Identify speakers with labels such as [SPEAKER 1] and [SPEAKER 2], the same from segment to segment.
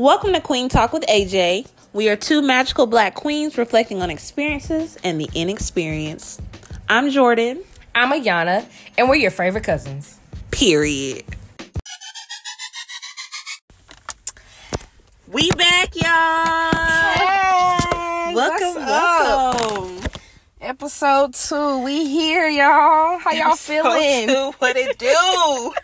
[SPEAKER 1] Welcome to Queen Talk with AJ. We are two magical black queens reflecting on experiences and the inexperienced. I'm Jordyn.
[SPEAKER 2] I'm Ayanna, and we're your favorite cousins.
[SPEAKER 1] Period. We back, y'all.
[SPEAKER 2] Hey,
[SPEAKER 1] welcome, welcome.
[SPEAKER 2] Episode two, we here, y'all. How y'all feeling?
[SPEAKER 1] So, what it do?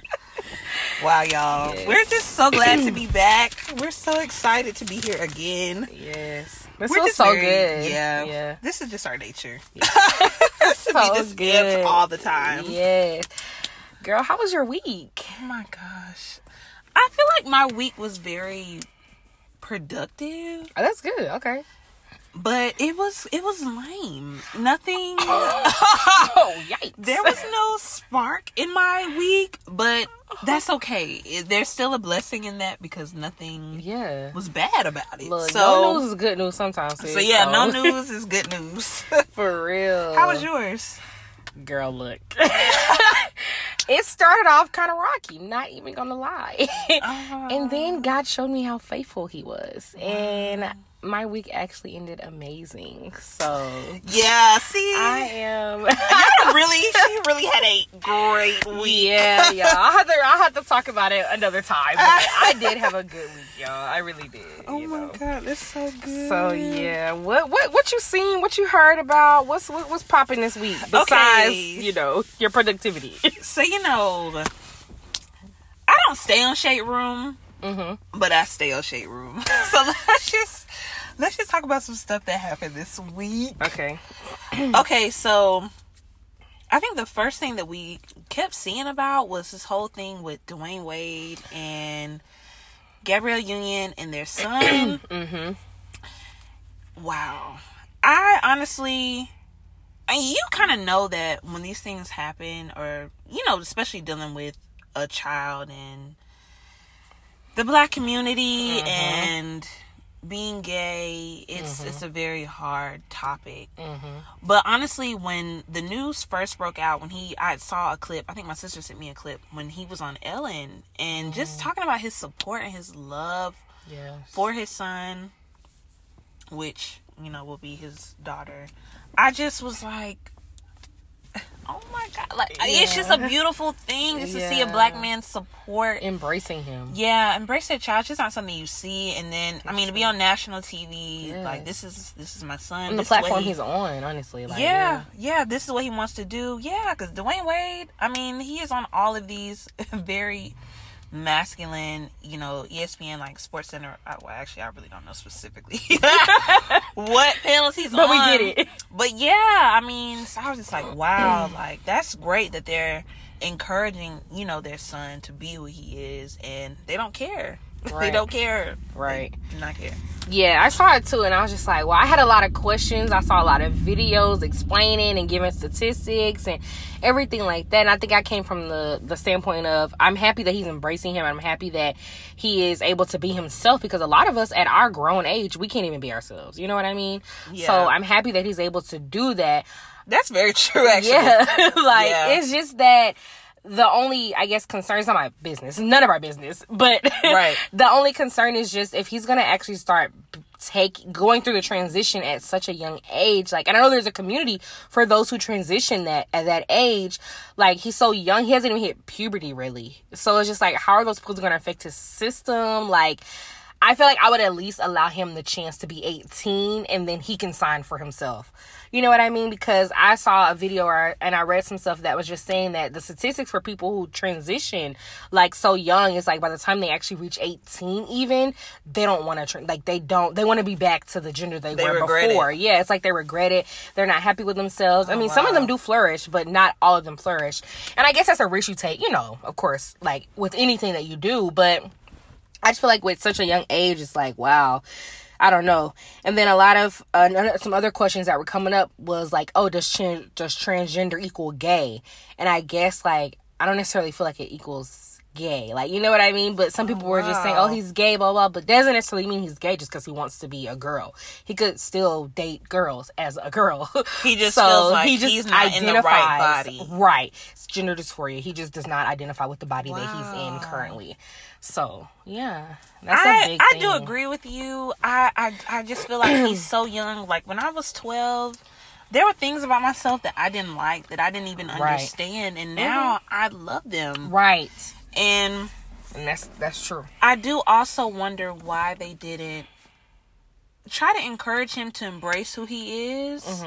[SPEAKER 1] Wow, y'all.
[SPEAKER 2] Yes.
[SPEAKER 1] We're just so glad to be back. We're so excited to be here again.
[SPEAKER 2] Yes, this
[SPEAKER 1] We're just
[SPEAKER 2] so
[SPEAKER 1] very-
[SPEAKER 2] good.
[SPEAKER 1] Yeah.
[SPEAKER 2] yeah,
[SPEAKER 1] This is just our nature.
[SPEAKER 2] so
[SPEAKER 1] to be just
[SPEAKER 2] good
[SPEAKER 1] good all the time.
[SPEAKER 2] Yes, girl, how was your week?
[SPEAKER 1] Oh my gosh. I feel like my week was very productive,
[SPEAKER 2] Oh, that's good. Okay.
[SPEAKER 1] But it was it was lame. Nothing
[SPEAKER 2] Oh, yikes!
[SPEAKER 1] there was no spark in my week, but that's okay. There's still a blessing in that because nothing
[SPEAKER 2] yeah.
[SPEAKER 1] was bad about it.
[SPEAKER 2] Look,
[SPEAKER 1] so
[SPEAKER 2] no news is good news sometimes.
[SPEAKER 1] so
[SPEAKER 2] sis,
[SPEAKER 1] yeah, no news is good news.
[SPEAKER 2] for real.
[SPEAKER 1] How was yours?
[SPEAKER 2] girl? Look, it started off kind of rocky. Not even gonna lie. Uh-huh. And then God showed me how faithful He was, and my week actually ended amazing. So
[SPEAKER 1] Yeah, see,
[SPEAKER 2] I am.
[SPEAKER 1] really, she really had a great week.
[SPEAKER 2] yeah, yeah. I have to. I have to talk about it another time. But I did have a good week, y'all. I really did.
[SPEAKER 1] Oh my
[SPEAKER 2] know.
[SPEAKER 1] god, that's so good.
[SPEAKER 2] So yeah, what what what you seen? What you heard about? What's what, what's popping this week besides
[SPEAKER 1] Okay.
[SPEAKER 2] you know your productivity?
[SPEAKER 1] So you know, I don't stay on Shade Room,
[SPEAKER 2] mm-hmm.
[SPEAKER 1] but I stay on Shade Room. so let's just let's just talk about some stuff that happened this week.
[SPEAKER 2] Okay.
[SPEAKER 1] Okay, so I think the first thing that we kept seeing about was this whole thing with Dwyane Wade and Gabrielle Union and their son.
[SPEAKER 2] Mm-hmm.
[SPEAKER 1] wow. I honestly I mean, you kind of know that when these things happen or you know, especially dealing with a child and the black community
[SPEAKER 2] Mhm.
[SPEAKER 1] and being gay, it's
[SPEAKER 2] Mhm.
[SPEAKER 1] it's a very hard topic.
[SPEAKER 2] Mm-hmm.
[SPEAKER 1] But honestly, when the news first broke out, when he, I saw a clip. I think my sister sent me a clip when he was on Ellen, and just talking about his support and his love
[SPEAKER 2] Yeah.
[SPEAKER 1] for his son, which you know will be his daughter. I just was like, oh my god! Like it's just a beautiful thing just to see a black man support.
[SPEAKER 2] Embracing him.
[SPEAKER 1] Yeah, embrace that child. It's just not something you see, and then I mean to be on national TV, like this is this is my son.
[SPEAKER 2] And the
[SPEAKER 1] this
[SPEAKER 2] platform
[SPEAKER 1] he-
[SPEAKER 2] he's on, honestly. Like,
[SPEAKER 1] yeah, yeah, this is what he wants to do. Yeah, because Dwyane Wade, I mean, he is on all of these very masculine, you know, ESPN like Sports Center. I, well, actually, I really don't know specifically what panels he's
[SPEAKER 2] But
[SPEAKER 1] on.
[SPEAKER 2] we get it.
[SPEAKER 1] But yeah, I mean, so I was just like, wow, like that's great that they're encouraging, you know, their son to be who he is, and they don't care. They don't care.
[SPEAKER 2] Right.
[SPEAKER 1] They not care.
[SPEAKER 2] Yeah, I saw it too, and I was just like, well, I had a lot of questions. I saw a lot of videos explaining and giving statistics and everything like that. And I think I came from the the standpoint of I'm happy that he's embracing him. I'm happy that he is able to be himself because a lot of us at our grown age, we can't even be ourselves. You know what I mean?
[SPEAKER 1] Yeah.
[SPEAKER 2] So I'm happy that he's able to do that.
[SPEAKER 1] That's very true, actually.
[SPEAKER 2] Yeah, like
[SPEAKER 1] Yeah.
[SPEAKER 2] it's just that the only I guess concern is not my business, none of our business, but
[SPEAKER 1] Right.
[SPEAKER 2] the only concern is just if he's gonna actually start take going through the transition at such a young age like and i know there's a community for those who transition that at that age like he's so young he hasn't even hit puberty really so it's just like how are those people going to affect his system like I feel like I would at least allow him the chance to be 18 and then he can sign for himself. You know what I mean? Because I saw a video or, and I read some stuff that was just saying that the statistics for people who transition like so young is like by the time they actually reach 18 even, they don't want to, tra- like they don't, they want to be back to the gender they,
[SPEAKER 1] They
[SPEAKER 2] were before.
[SPEAKER 1] it.
[SPEAKER 2] Yeah, it's like they regret it. They're not happy with themselves. I oh, mean, some of them do flourish, but not all of them flourish. And I guess that's a risk you take, you know, of course, like with anything that you do, but I just feel like with such a young age, it's like, wow, I don't know. And then a lot of uh, some other questions that were coming up was like, oh, does does transgender equal gay? And I guess like I don't necessarily feel like it equals gay. Like, you know what I mean? But some oh, people were just saying, oh, he's gay, blah, blah. But doesn't necessarily mean he's gay just because he wants to be a girl. He could still date girls as a girl.
[SPEAKER 1] He just feels like he's not in the right
[SPEAKER 2] identifies-
[SPEAKER 1] body.
[SPEAKER 2] Right. It's gender dysphoria. He just does not identify with the body that he's in currently. So, yeah. That's a
[SPEAKER 1] I
[SPEAKER 2] big
[SPEAKER 1] I
[SPEAKER 2] thing.
[SPEAKER 1] do agree with you. I, I I just feel like he's so young. Like when I was twelve, there were things about myself that I didn't like that I didn't even
[SPEAKER 2] Right.
[SPEAKER 1] understand, and mm-hmm. now I love them.
[SPEAKER 2] Right.
[SPEAKER 1] And
[SPEAKER 2] And that's that's true.
[SPEAKER 1] I do also wonder why they didn't try to encourage him to embrace who he is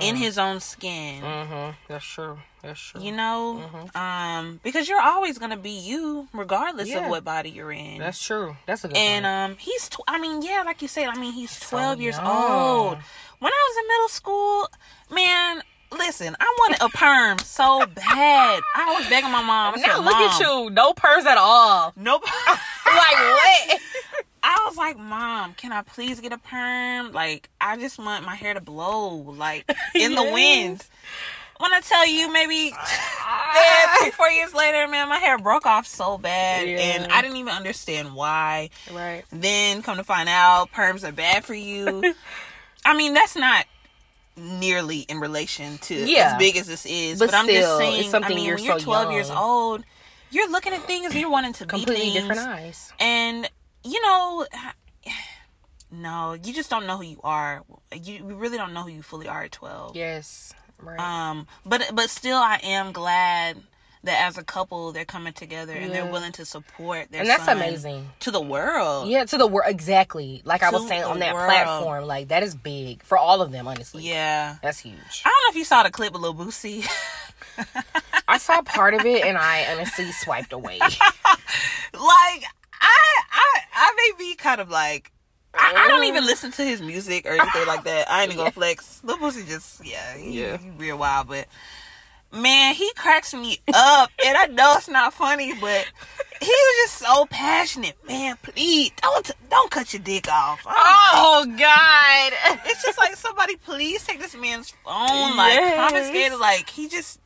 [SPEAKER 1] in his own skin.
[SPEAKER 2] Mm-hmm. That's true. That's true.
[SPEAKER 1] You know, um, because you're always gonna be you, regardless
[SPEAKER 2] Yeah.
[SPEAKER 1] of what body you're in.
[SPEAKER 2] That's true. That's a good
[SPEAKER 1] and
[SPEAKER 2] point.
[SPEAKER 1] um, he's. Tw- I mean, yeah, like you said. I mean, he's 12 years
[SPEAKER 2] young.
[SPEAKER 1] old. When I was in middle school, man, listen, I wanted a perm so bad. I was begging my mom. I said,
[SPEAKER 2] now look at you. No purse at all.
[SPEAKER 1] Nope.
[SPEAKER 2] Like what?
[SPEAKER 1] I was like, Mom, can I please get a perm? Like, I just want my hair to blow, like in the
[SPEAKER 2] Yes.
[SPEAKER 1] wind. When I tell you, maybe man, three, four years later, man, my hair broke off so bad,
[SPEAKER 2] Yeah.
[SPEAKER 1] and I didn't even understand why.
[SPEAKER 2] right.
[SPEAKER 1] Then come to find out, perms are bad for you. I mean, that's not nearly in relation to
[SPEAKER 2] Yeah.
[SPEAKER 1] as big as this is,
[SPEAKER 2] But
[SPEAKER 1] but, I'm just
[SPEAKER 2] still,
[SPEAKER 1] saying.
[SPEAKER 2] something
[SPEAKER 1] I mean,
[SPEAKER 2] you're
[SPEAKER 1] when you're
[SPEAKER 2] so
[SPEAKER 1] 12 years old, you're looking at things, you're wanting to be
[SPEAKER 2] Completely
[SPEAKER 1] things,
[SPEAKER 2] different eyes.
[SPEAKER 1] and you know no you just don't know who you are you, you really don't know who you fully are at 12
[SPEAKER 2] Yes. Right.
[SPEAKER 1] um but but still i am glad that as a couple they're coming together and they're willing to support their
[SPEAKER 2] and that's amazing.
[SPEAKER 1] to the world
[SPEAKER 2] Yeah, to the world exactly. Like I was saying on that
[SPEAKER 1] world.
[SPEAKER 2] platform, like that is big for all of them. Honestly,
[SPEAKER 1] yeah
[SPEAKER 2] that's huge.
[SPEAKER 1] i don't know if you saw the clip of lil boosie
[SPEAKER 2] I saw part of it and I honestly swiped away.
[SPEAKER 1] like i i i may be kind of like I, I don't even mm. listen to his music or anything like that. I ain't even gonna flex. Lil Boosie just yeah, he,
[SPEAKER 2] Yeah.
[SPEAKER 1] he real wild, but man, he cracks me up, and I know it's not funny, but he was just so passionate. Man, please don't don't cut your dick off.
[SPEAKER 2] Oh God!
[SPEAKER 1] it's just like somebody please take this man's phone, like
[SPEAKER 2] Yes.
[SPEAKER 1] confiscate it. Like he just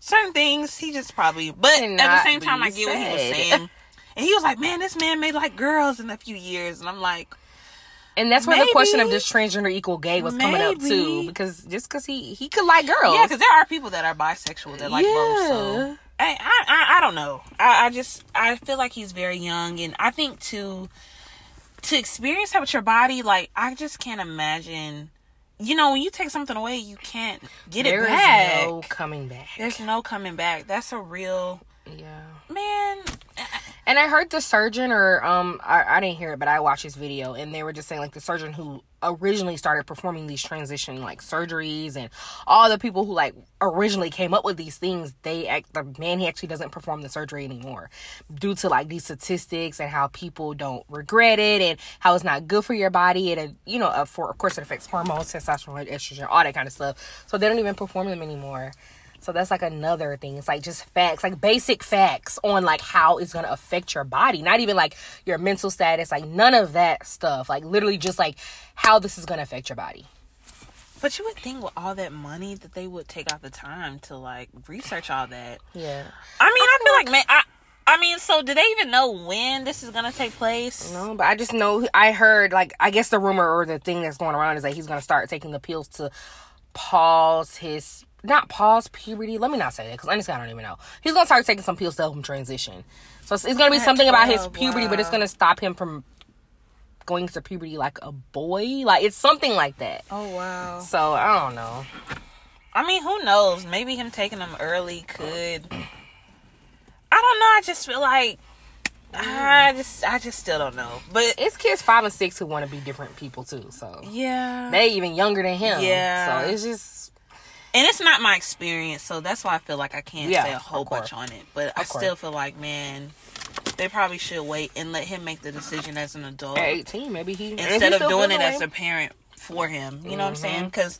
[SPEAKER 1] certain things he just probably, but at the same time, I get what he was saying. And he was like, "Man, this man made like girls in a few years," and I'm like,
[SPEAKER 2] And that's where the question of
[SPEAKER 1] Maybe.
[SPEAKER 2] does transgender equal gay was coming up too, because just because he he could like girls.
[SPEAKER 1] Yeah, because there are people that are bisexual that like both. So
[SPEAKER 2] Yeah.
[SPEAKER 1] I, I, I, don't know. I, I just I feel like he's very young, and I think to to experience that with your body, like I just can't imagine. You know, when you take something away, you can't get
[SPEAKER 2] There
[SPEAKER 1] it back.
[SPEAKER 2] There's no coming back.
[SPEAKER 1] There's no coming back. That's a real
[SPEAKER 2] yeah.
[SPEAKER 1] man.
[SPEAKER 2] And I heard the surgeon, or um, I, I didn't hear it, but I watched his video, and they were just saying like the surgeon who originally started performing these transition like surgeries, and all the people who like originally came up with these things, they act the man he actually doesn't perform the surgery anymore due to like these statistics and how people don't regret it and how it's not good for your body and uh, you know uh, for of course it affects hormones, testosterone, estrogen, all that kind of stuff. So they don't even perform them anymore. So that's like another thing. It's like just facts, like basic facts on like how it's gonna affect your body. Not even like your mental status, like none of that stuff. Like literally just like how this is gonna affect your body.
[SPEAKER 1] But you would think with all that money that they would take out the time to like research all that.
[SPEAKER 2] Yeah.
[SPEAKER 1] I mean, I, feel like man, I. I mean, so do they even know when this is gonna take place?
[SPEAKER 2] No, but I just know I heard like I guess the rumor or the thing that's going around is that he's gonna start taking the pills to pause his not pause puberty. Let me not say that because honestly I don't even know. He's gonna start taking some pills to help him transition. So it's, it's gonna be
[SPEAKER 1] At
[SPEAKER 2] something about his
[SPEAKER 1] 12,
[SPEAKER 2] puberty, but it's gonna stop him from going to puberty like a boy. Like it's something like that.
[SPEAKER 1] Oh wow.
[SPEAKER 2] So I don't know.
[SPEAKER 1] I mean, who knows? Maybe him taking them early could. I don't know. I just feel like I just, I just still don't know. But
[SPEAKER 2] It's kids five and six who want to be different people too. So
[SPEAKER 1] yeah,
[SPEAKER 2] they even younger than him.
[SPEAKER 1] Yeah.
[SPEAKER 2] So it's just
[SPEAKER 1] and it's not my experience, so that's why I feel like I can't
[SPEAKER 2] Yeah,
[SPEAKER 1] say a whole bunch on it. But I
[SPEAKER 2] course.
[SPEAKER 1] still feel like, man, they probably should wait and let him make the decision as an adult
[SPEAKER 2] at eighteen, maybe he
[SPEAKER 1] instead
[SPEAKER 2] he
[SPEAKER 1] of doing it as a parent for him. You know what I'm saying?
[SPEAKER 2] Mm-hmm.
[SPEAKER 1] Because,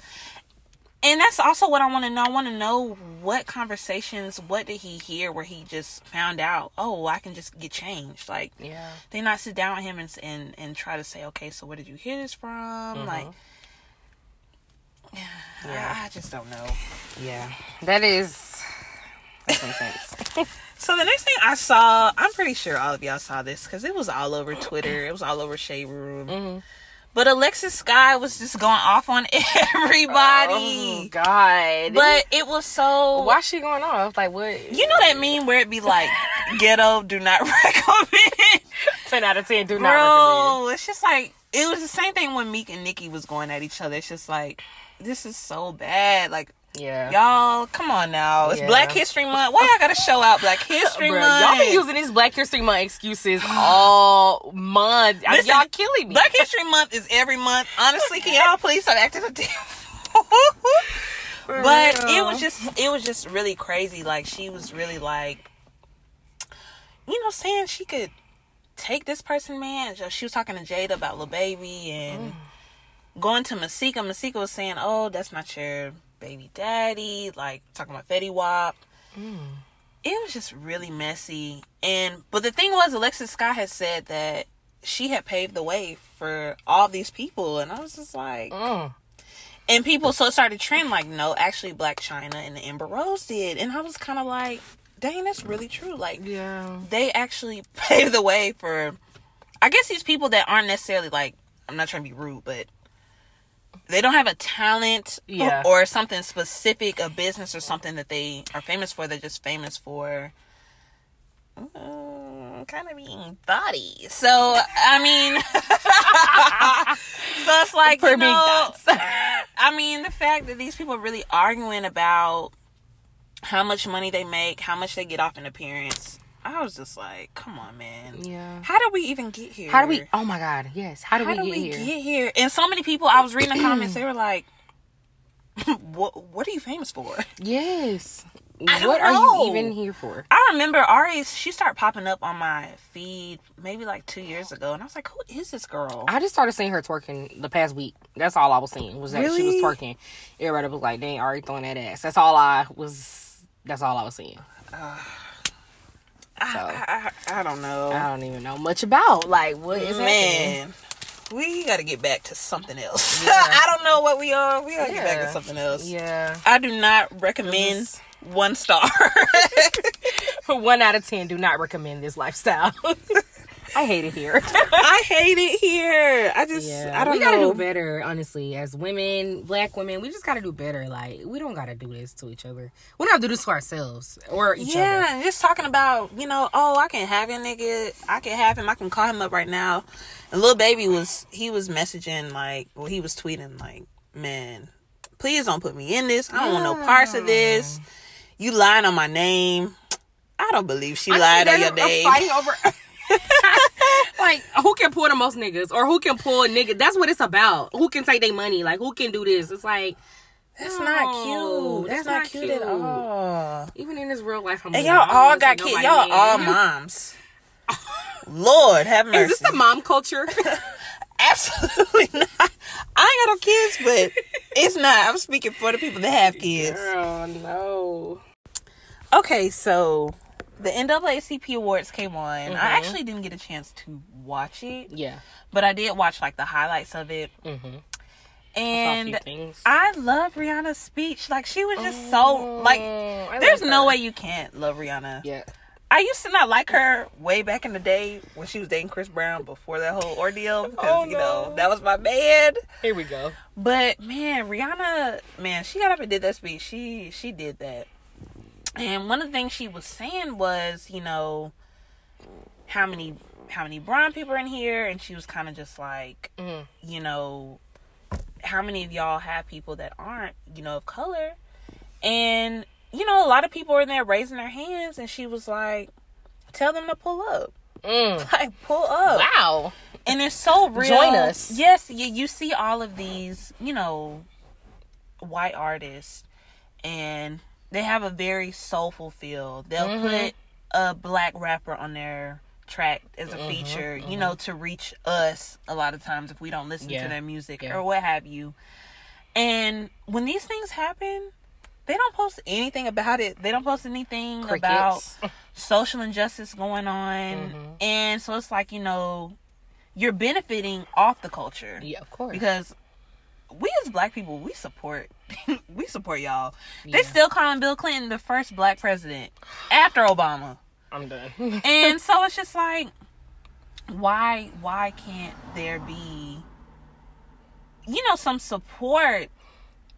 [SPEAKER 1] and that's also what I want to know. I want to know what conversations, what did he hear where he just found out, oh, I can just get changed. Like,
[SPEAKER 2] yeah.
[SPEAKER 1] they not sit down with him and and and try to say, okay, so where did you hear this from? Like,
[SPEAKER 2] Yeah.
[SPEAKER 1] I, just don't know.
[SPEAKER 2] Yeah, that is that's intense.
[SPEAKER 1] So the next thing I saw, I'm pretty sure all of y'all saw this because it was all over Twitter. It was all over Shade Room.
[SPEAKER 2] Mm-hmm.
[SPEAKER 1] But Alexis Skyy was just going off on everybody.
[SPEAKER 2] Oh God.
[SPEAKER 1] But it was so.
[SPEAKER 2] why she going off? Like what?
[SPEAKER 1] You know that meme where it be like, ghetto, do not recommend.
[SPEAKER 2] Ten out of ten. Do not recommend."
[SPEAKER 1] Bro, it's just like, it was the same thing when Meek and Nicki was going at each other. It's just like, this is so bad. Like.
[SPEAKER 2] Yeah.
[SPEAKER 1] y'all, come on now. It's
[SPEAKER 2] Yeah.
[SPEAKER 1] Black History Month. Why y'all gotta show out Black History
[SPEAKER 2] Bruh,
[SPEAKER 1] Month?
[SPEAKER 2] y'all been using these Black History Month excuses all month.
[SPEAKER 1] Listen,
[SPEAKER 2] y'all killing me.
[SPEAKER 1] Black History Month is every month. Honestly, can y'all please stop acting a damn? But
[SPEAKER 2] real.
[SPEAKER 1] it was just it was just really crazy. Like she was really like you know, saying she could take this person, man. She was talking to Jayda about Lil Baby and mm. Going to Masika. Masika was saying, Oh, that's not your baby daddy, like talking about Fetty Wap. It was just really messy. And but the thing was Alexis Scott had said that she had paved the way for all these people and I was just like
[SPEAKER 2] Mm.
[SPEAKER 1] and people so it started trend like no actually Blac Chyna and the amber rose did and i was kind of like dang that's really true like
[SPEAKER 2] Yeah.
[SPEAKER 1] they actually paved the way for i guess these people that aren't necessarily like i'm not trying to be rude but they don't have a talent
[SPEAKER 2] Yeah.
[SPEAKER 1] or, something specific a business or something that they are famous for they're just famous for mm, kind of being body so i mean so it's like
[SPEAKER 2] For
[SPEAKER 1] you know. I mean, the fact that these people are really arguing about how much money they make, how much they get off an appearance. I was just like, come on, man.
[SPEAKER 2] Yeah.
[SPEAKER 1] How did we even get here?
[SPEAKER 2] How do we? Oh my God! Yes. How do we
[SPEAKER 1] did
[SPEAKER 2] get
[SPEAKER 1] we
[SPEAKER 2] here?
[SPEAKER 1] get here? And so many people, I was reading the comments, they were like, what, what are you famous for?
[SPEAKER 2] Yes.
[SPEAKER 1] I
[SPEAKER 2] what are you even here for?
[SPEAKER 1] I remember Ari, she started popping up on my feed maybe like two years ago. And I was like, who is this girl?
[SPEAKER 2] I just started seeing her twerking the past week. That's all I was seeing was that she was twerking. Everybody was like, "Dang, already throwing that ass." That's all I was. That's all I was seeing.
[SPEAKER 1] I, I, I don't know.
[SPEAKER 2] I don't even know much about like what is happening.
[SPEAKER 1] Man, we got to get back to something else. I don't know what we are. We got to get back to something else.
[SPEAKER 2] Yeah.
[SPEAKER 1] I do not recommend
[SPEAKER 2] This-
[SPEAKER 1] one star.
[SPEAKER 2] One out of ten. Do not recommend this lifestyle. I hate it here.
[SPEAKER 1] I hate it here. I just, I don't
[SPEAKER 2] we gotta
[SPEAKER 1] know.
[SPEAKER 2] do better, honestly. As women, black women, we just gotta do better. Like we don't gotta do this to each other. We don't have to do this to ourselves or each other.
[SPEAKER 1] Yeah, just talking about, you know, oh, I can have your nigga. I can have him. I can call him up right now. And Lil Baby was, he was messaging like, well, he was tweeting like, man, please don't put me in this. I don't want no parts of this. Ah. You lying on my name. I don't believe she lied on your name.
[SPEAKER 2] Fighting over. like who can pull the most niggas or who can pull a nigga? That's what it's about. Who can take their money? Like who can do this? It's like
[SPEAKER 1] That's
[SPEAKER 2] No,
[SPEAKER 1] not cute. That's,
[SPEAKER 2] that's
[SPEAKER 1] not,
[SPEAKER 2] not
[SPEAKER 1] cute,
[SPEAKER 2] cute.
[SPEAKER 1] at all.
[SPEAKER 2] even in this real life, I'm
[SPEAKER 1] And y'all all got kids. Y'all
[SPEAKER 2] in.
[SPEAKER 1] all moms. Lord have mercy.
[SPEAKER 2] Is this the mom culture?
[SPEAKER 1] Absolutely not. I ain't got no kids, but it's not. I'm speaking for the people that have kids.
[SPEAKER 2] Girl, no.
[SPEAKER 1] Okay, so the NAACP awards came on.
[SPEAKER 2] Mm-hmm.
[SPEAKER 1] I actually didn't get a chance to watch it,
[SPEAKER 2] Yeah.
[SPEAKER 1] but I did watch like the highlights of it.
[SPEAKER 2] Mm-hmm.
[SPEAKER 1] And. I love Rihanna's speech. Like she was just so like.
[SPEAKER 2] Oh,
[SPEAKER 1] There's no
[SPEAKER 2] her.
[SPEAKER 1] way you can't love Rihanna.
[SPEAKER 2] Yeah.
[SPEAKER 1] I used to not like her way back in the day when she was dating Chris Brown before that whole ordeal because
[SPEAKER 2] Oh,
[SPEAKER 1] you know that was my man.
[SPEAKER 2] Here we go.
[SPEAKER 1] But man, Rihanna, man, she got up and did that speech. She she did that. And one of the things she was saying was, you know, how many how many brown people are in here and she was kind of just like,
[SPEAKER 2] Mhm.
[SPEAKER 1] you know, how many of y'all have people that aren't, you know, of color? And you know, a lot of people are in there raising their hands and she was like, tell them to pull up.
[SPEAKER 2] Mm.
[SPEAKER 1] Like pull up
[SPEAKER 2] Wow.
[SPEAKER 1] and it's so real.
[SPEAKER 2] Join us.
[SPEAKER 1] Yes, you, you see all of these, you know, white artists, and they have a very soulful feel. They'll
[SPEAKER 2] Mhm.
[SPEAKER 1] put a black rapper on their track as a
[SPEAKER 2] Mm-hmm,
[SPEAKER 1] feature, you know, to reach us a lot of times if we don't listen
[SPEAKER 2] Yeah.
[SPEAKER 1] to their music
[SPEAKER 2] Yeah.
[SPEAKER 1] or what have you. And when these things happen, they don't post anything about it. They don't post anything about social injustice going on.
[SPEAKER 2] Mhm.
[SPEAKER 1] And so it's like, you know, you're benefiting off the culture.
[SPEAKER 2] Yeah, of course.
[SPEAKER 1] Because we as black people, we support we support y'all. They still calling Bill Clinton the first black president after Obama.
[SPEAKER 2] I'm done.
[SPEAKER 1] and so it's just like why why can't there be you know some support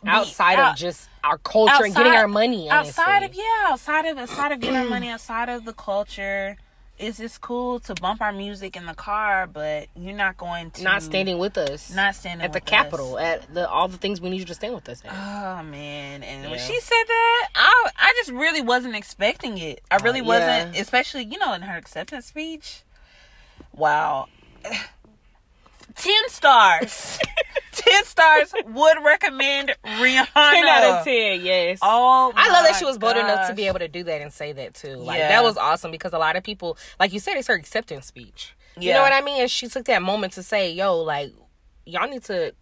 [SPEAKER 2] outside
[SPEAKER 1] out-
[SPEAKER 2] of just our culture and getting our money.
[SPEAKER 1] outside of yeah outside of outside of getting our money outside of the culture it's just cool to bump our music in the car but you're not going to
[SPEAKER 2] not standing with us.
[SPEAKER 1] not standing
[SPEAKER 2] at the Capitol
[SPEAKER 1] us.
[SPEAKER 2] at the all the things we need you to stand with us at.
[SPEAKER 1] Oh man! And when she said that, I I just really wasn't expecting it. I really
[SPEAKER 2] Uh,
[SPEAKER 1] wasn't, especially you know in her acceptance speech. Wow, ten stars. ten stars would recommend Rihanna.
[SPEAKER 2] ten out of ten, yes.
[SPEAKER 1] Oh,
[SPEAKER 2] I love that she was bold enough to be able to do that and say that too. Like
[SPEAKER 1] Yeah.
[SPEAKER 2] that was awesome because a lot of people, like you said, it's her acceptance speech. You know what I mean? And she took that moment to say, "Yo, like y'all need to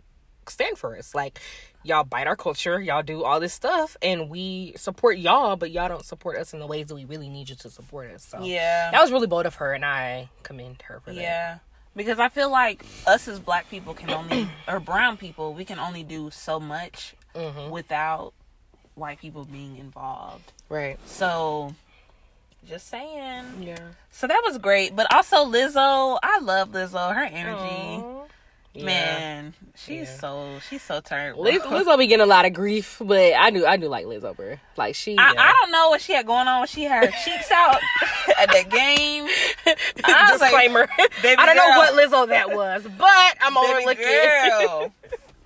[SPEAKER 2] stand for us. Like y'all bite our culture, y'all do all this stuff, and we support y'all, but y'all don't support us in the ways that we really need you to support us." So
[SPEAKER 1] Yeah,
[SPEAKER 2] that was really bold of her, and I commend her for that.
[SPEAKER 1] yeah. Because I feel like us as black people can only, or brown people, we can only do so much
[SPEAKER 2] Mm-hmm.
[SPEAKER 1] without white people being involved.
[SPEAKER 2] Right.
[SPEAKER 1] So, just saying.
[SPEAKER 2] Yeah.
[SPEAKER 1] So that was great, but also Lizzo. I love Lizzo. Her energy,
[SPEAKER 2] Yeah.
[SPEAKER 1] man. She's
[SPEAKER 2] Yeah.
[SPEAKER 1] so she's so turned. bro.
[SPEAKER 2] Liz, Lizzo be getting a lot of grief, but I do I do like Lizzo, bro. Like she,
[SPEAKER 1] I,
[SPEAKER 2] yeah.
[SPEAKER 1] I don't know what she had going on when she had her cheeks out at the game. I was like,
[SPEAKER 2] Disclaimer.
[SPEAKER 1] baby
[SPEAKER 2] I don't know
[SPEAKER 1] girl.
[SPEAKER 2] what Lizzo that was, but I'm
[SPEAKER 1] Baby
[SPEAKER 2] overlooking.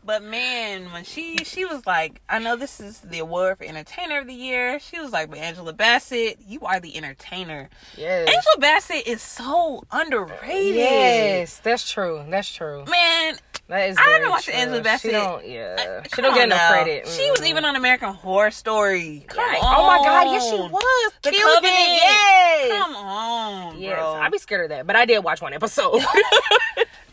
[SPEAKER 1] But man, when she she was like, I know this is the award for entertainer of the year. She was like, but Angela Bassett, you are the entertainer.
[SPEAKER 2] Yes.
[SPEAKER 1] Angela Bassett is so underrated.
[SPEAKER 2] Yes, that's true. That's true.
[SPEAKER 1] Man,
[SPEAKER 2] That is.
[SPEAKER 1] I haven't watched
[SPEAKER 2] true.
[SPEAKER 1] Angela Bassett.
[SPEAKER 2] She don't. Yeah. she don't get
[SPEAKER 1] now.
[SPEAKER 2] credit.
[SPEAKER 1] She was
[SPEAKER 2] Mm.
[SPEAKER 1] even on American Horror Story. Come on.
[SPEAKER 2] Oh my god! Yes, she was.
[SPEAKER 1] The
[SPEAKER 2] Killed
[SPEAKER 1] Covenant.
[SPEAKER 2] it. Yes.
[SPEAKER 1] Come on,
[SPEAKER 2] Yes,
[SPEAKER 1] bro.
[SPEAKER 2] I'd be scared of that, but I did watch one episode.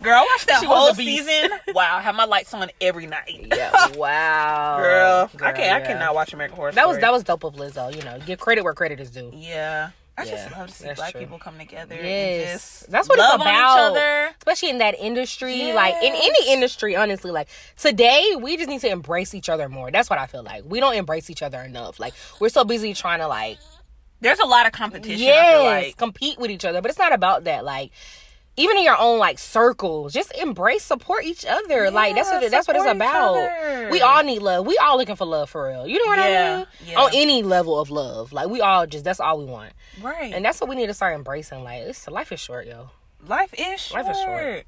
[SPEAKER 1] Girl, I watched that
[SPEAKER 2] She
[SPEAKER 1] whole season. Wow, I have my lights on every night.
[SPEAKER 2] yeah, wow,
[SPEAKER 1] Girl, I can't. I cannot watch American Horror
[SPEAKER 2] That was
[SPEAKER 1] Story.
[SPEAKER 2] that was dope of Lizzo. You know, give credit where credit is due.
[SPEAKER 1] Yeah. I just love to see black
[SPEAKER 2] true.
[SPEAKER 1] people come together and
[SPEAKER 2] Yes,
[SPEAKER 1] just
[SPEAKER 2] that's what it's about.
[SPEAKER 1] on each other.
[SPEAKER 2] Especially in that industry, like in any industry, honestly. Like today, we just need to embrace each other more. That's what I feel like. We don't embrace each other enough. Like we're so busy trying to like
[SPEAKER 1] There's a lot of competition. I
[SPEAKER 2] yes,
[SPEAKER 1] feel like.
[SPEAKER 2] compete with each other. But it's not about that. Like even in your own like circles, just embrace, support each other. like that's what that's what it's about. We all need love. We all looking for love for real. You know what I mean?
[SPEAKER 1] yeah.
[SPEAKER 2] On any level of love, like we all just that's all we want,
[SPEAKER 1] Right.
[SPEAKER 2] and that's what we need to start embracing. Like it's life is short, yo.
[SPEAKER 1] life is short.
[SPEAKER 2] Life is short.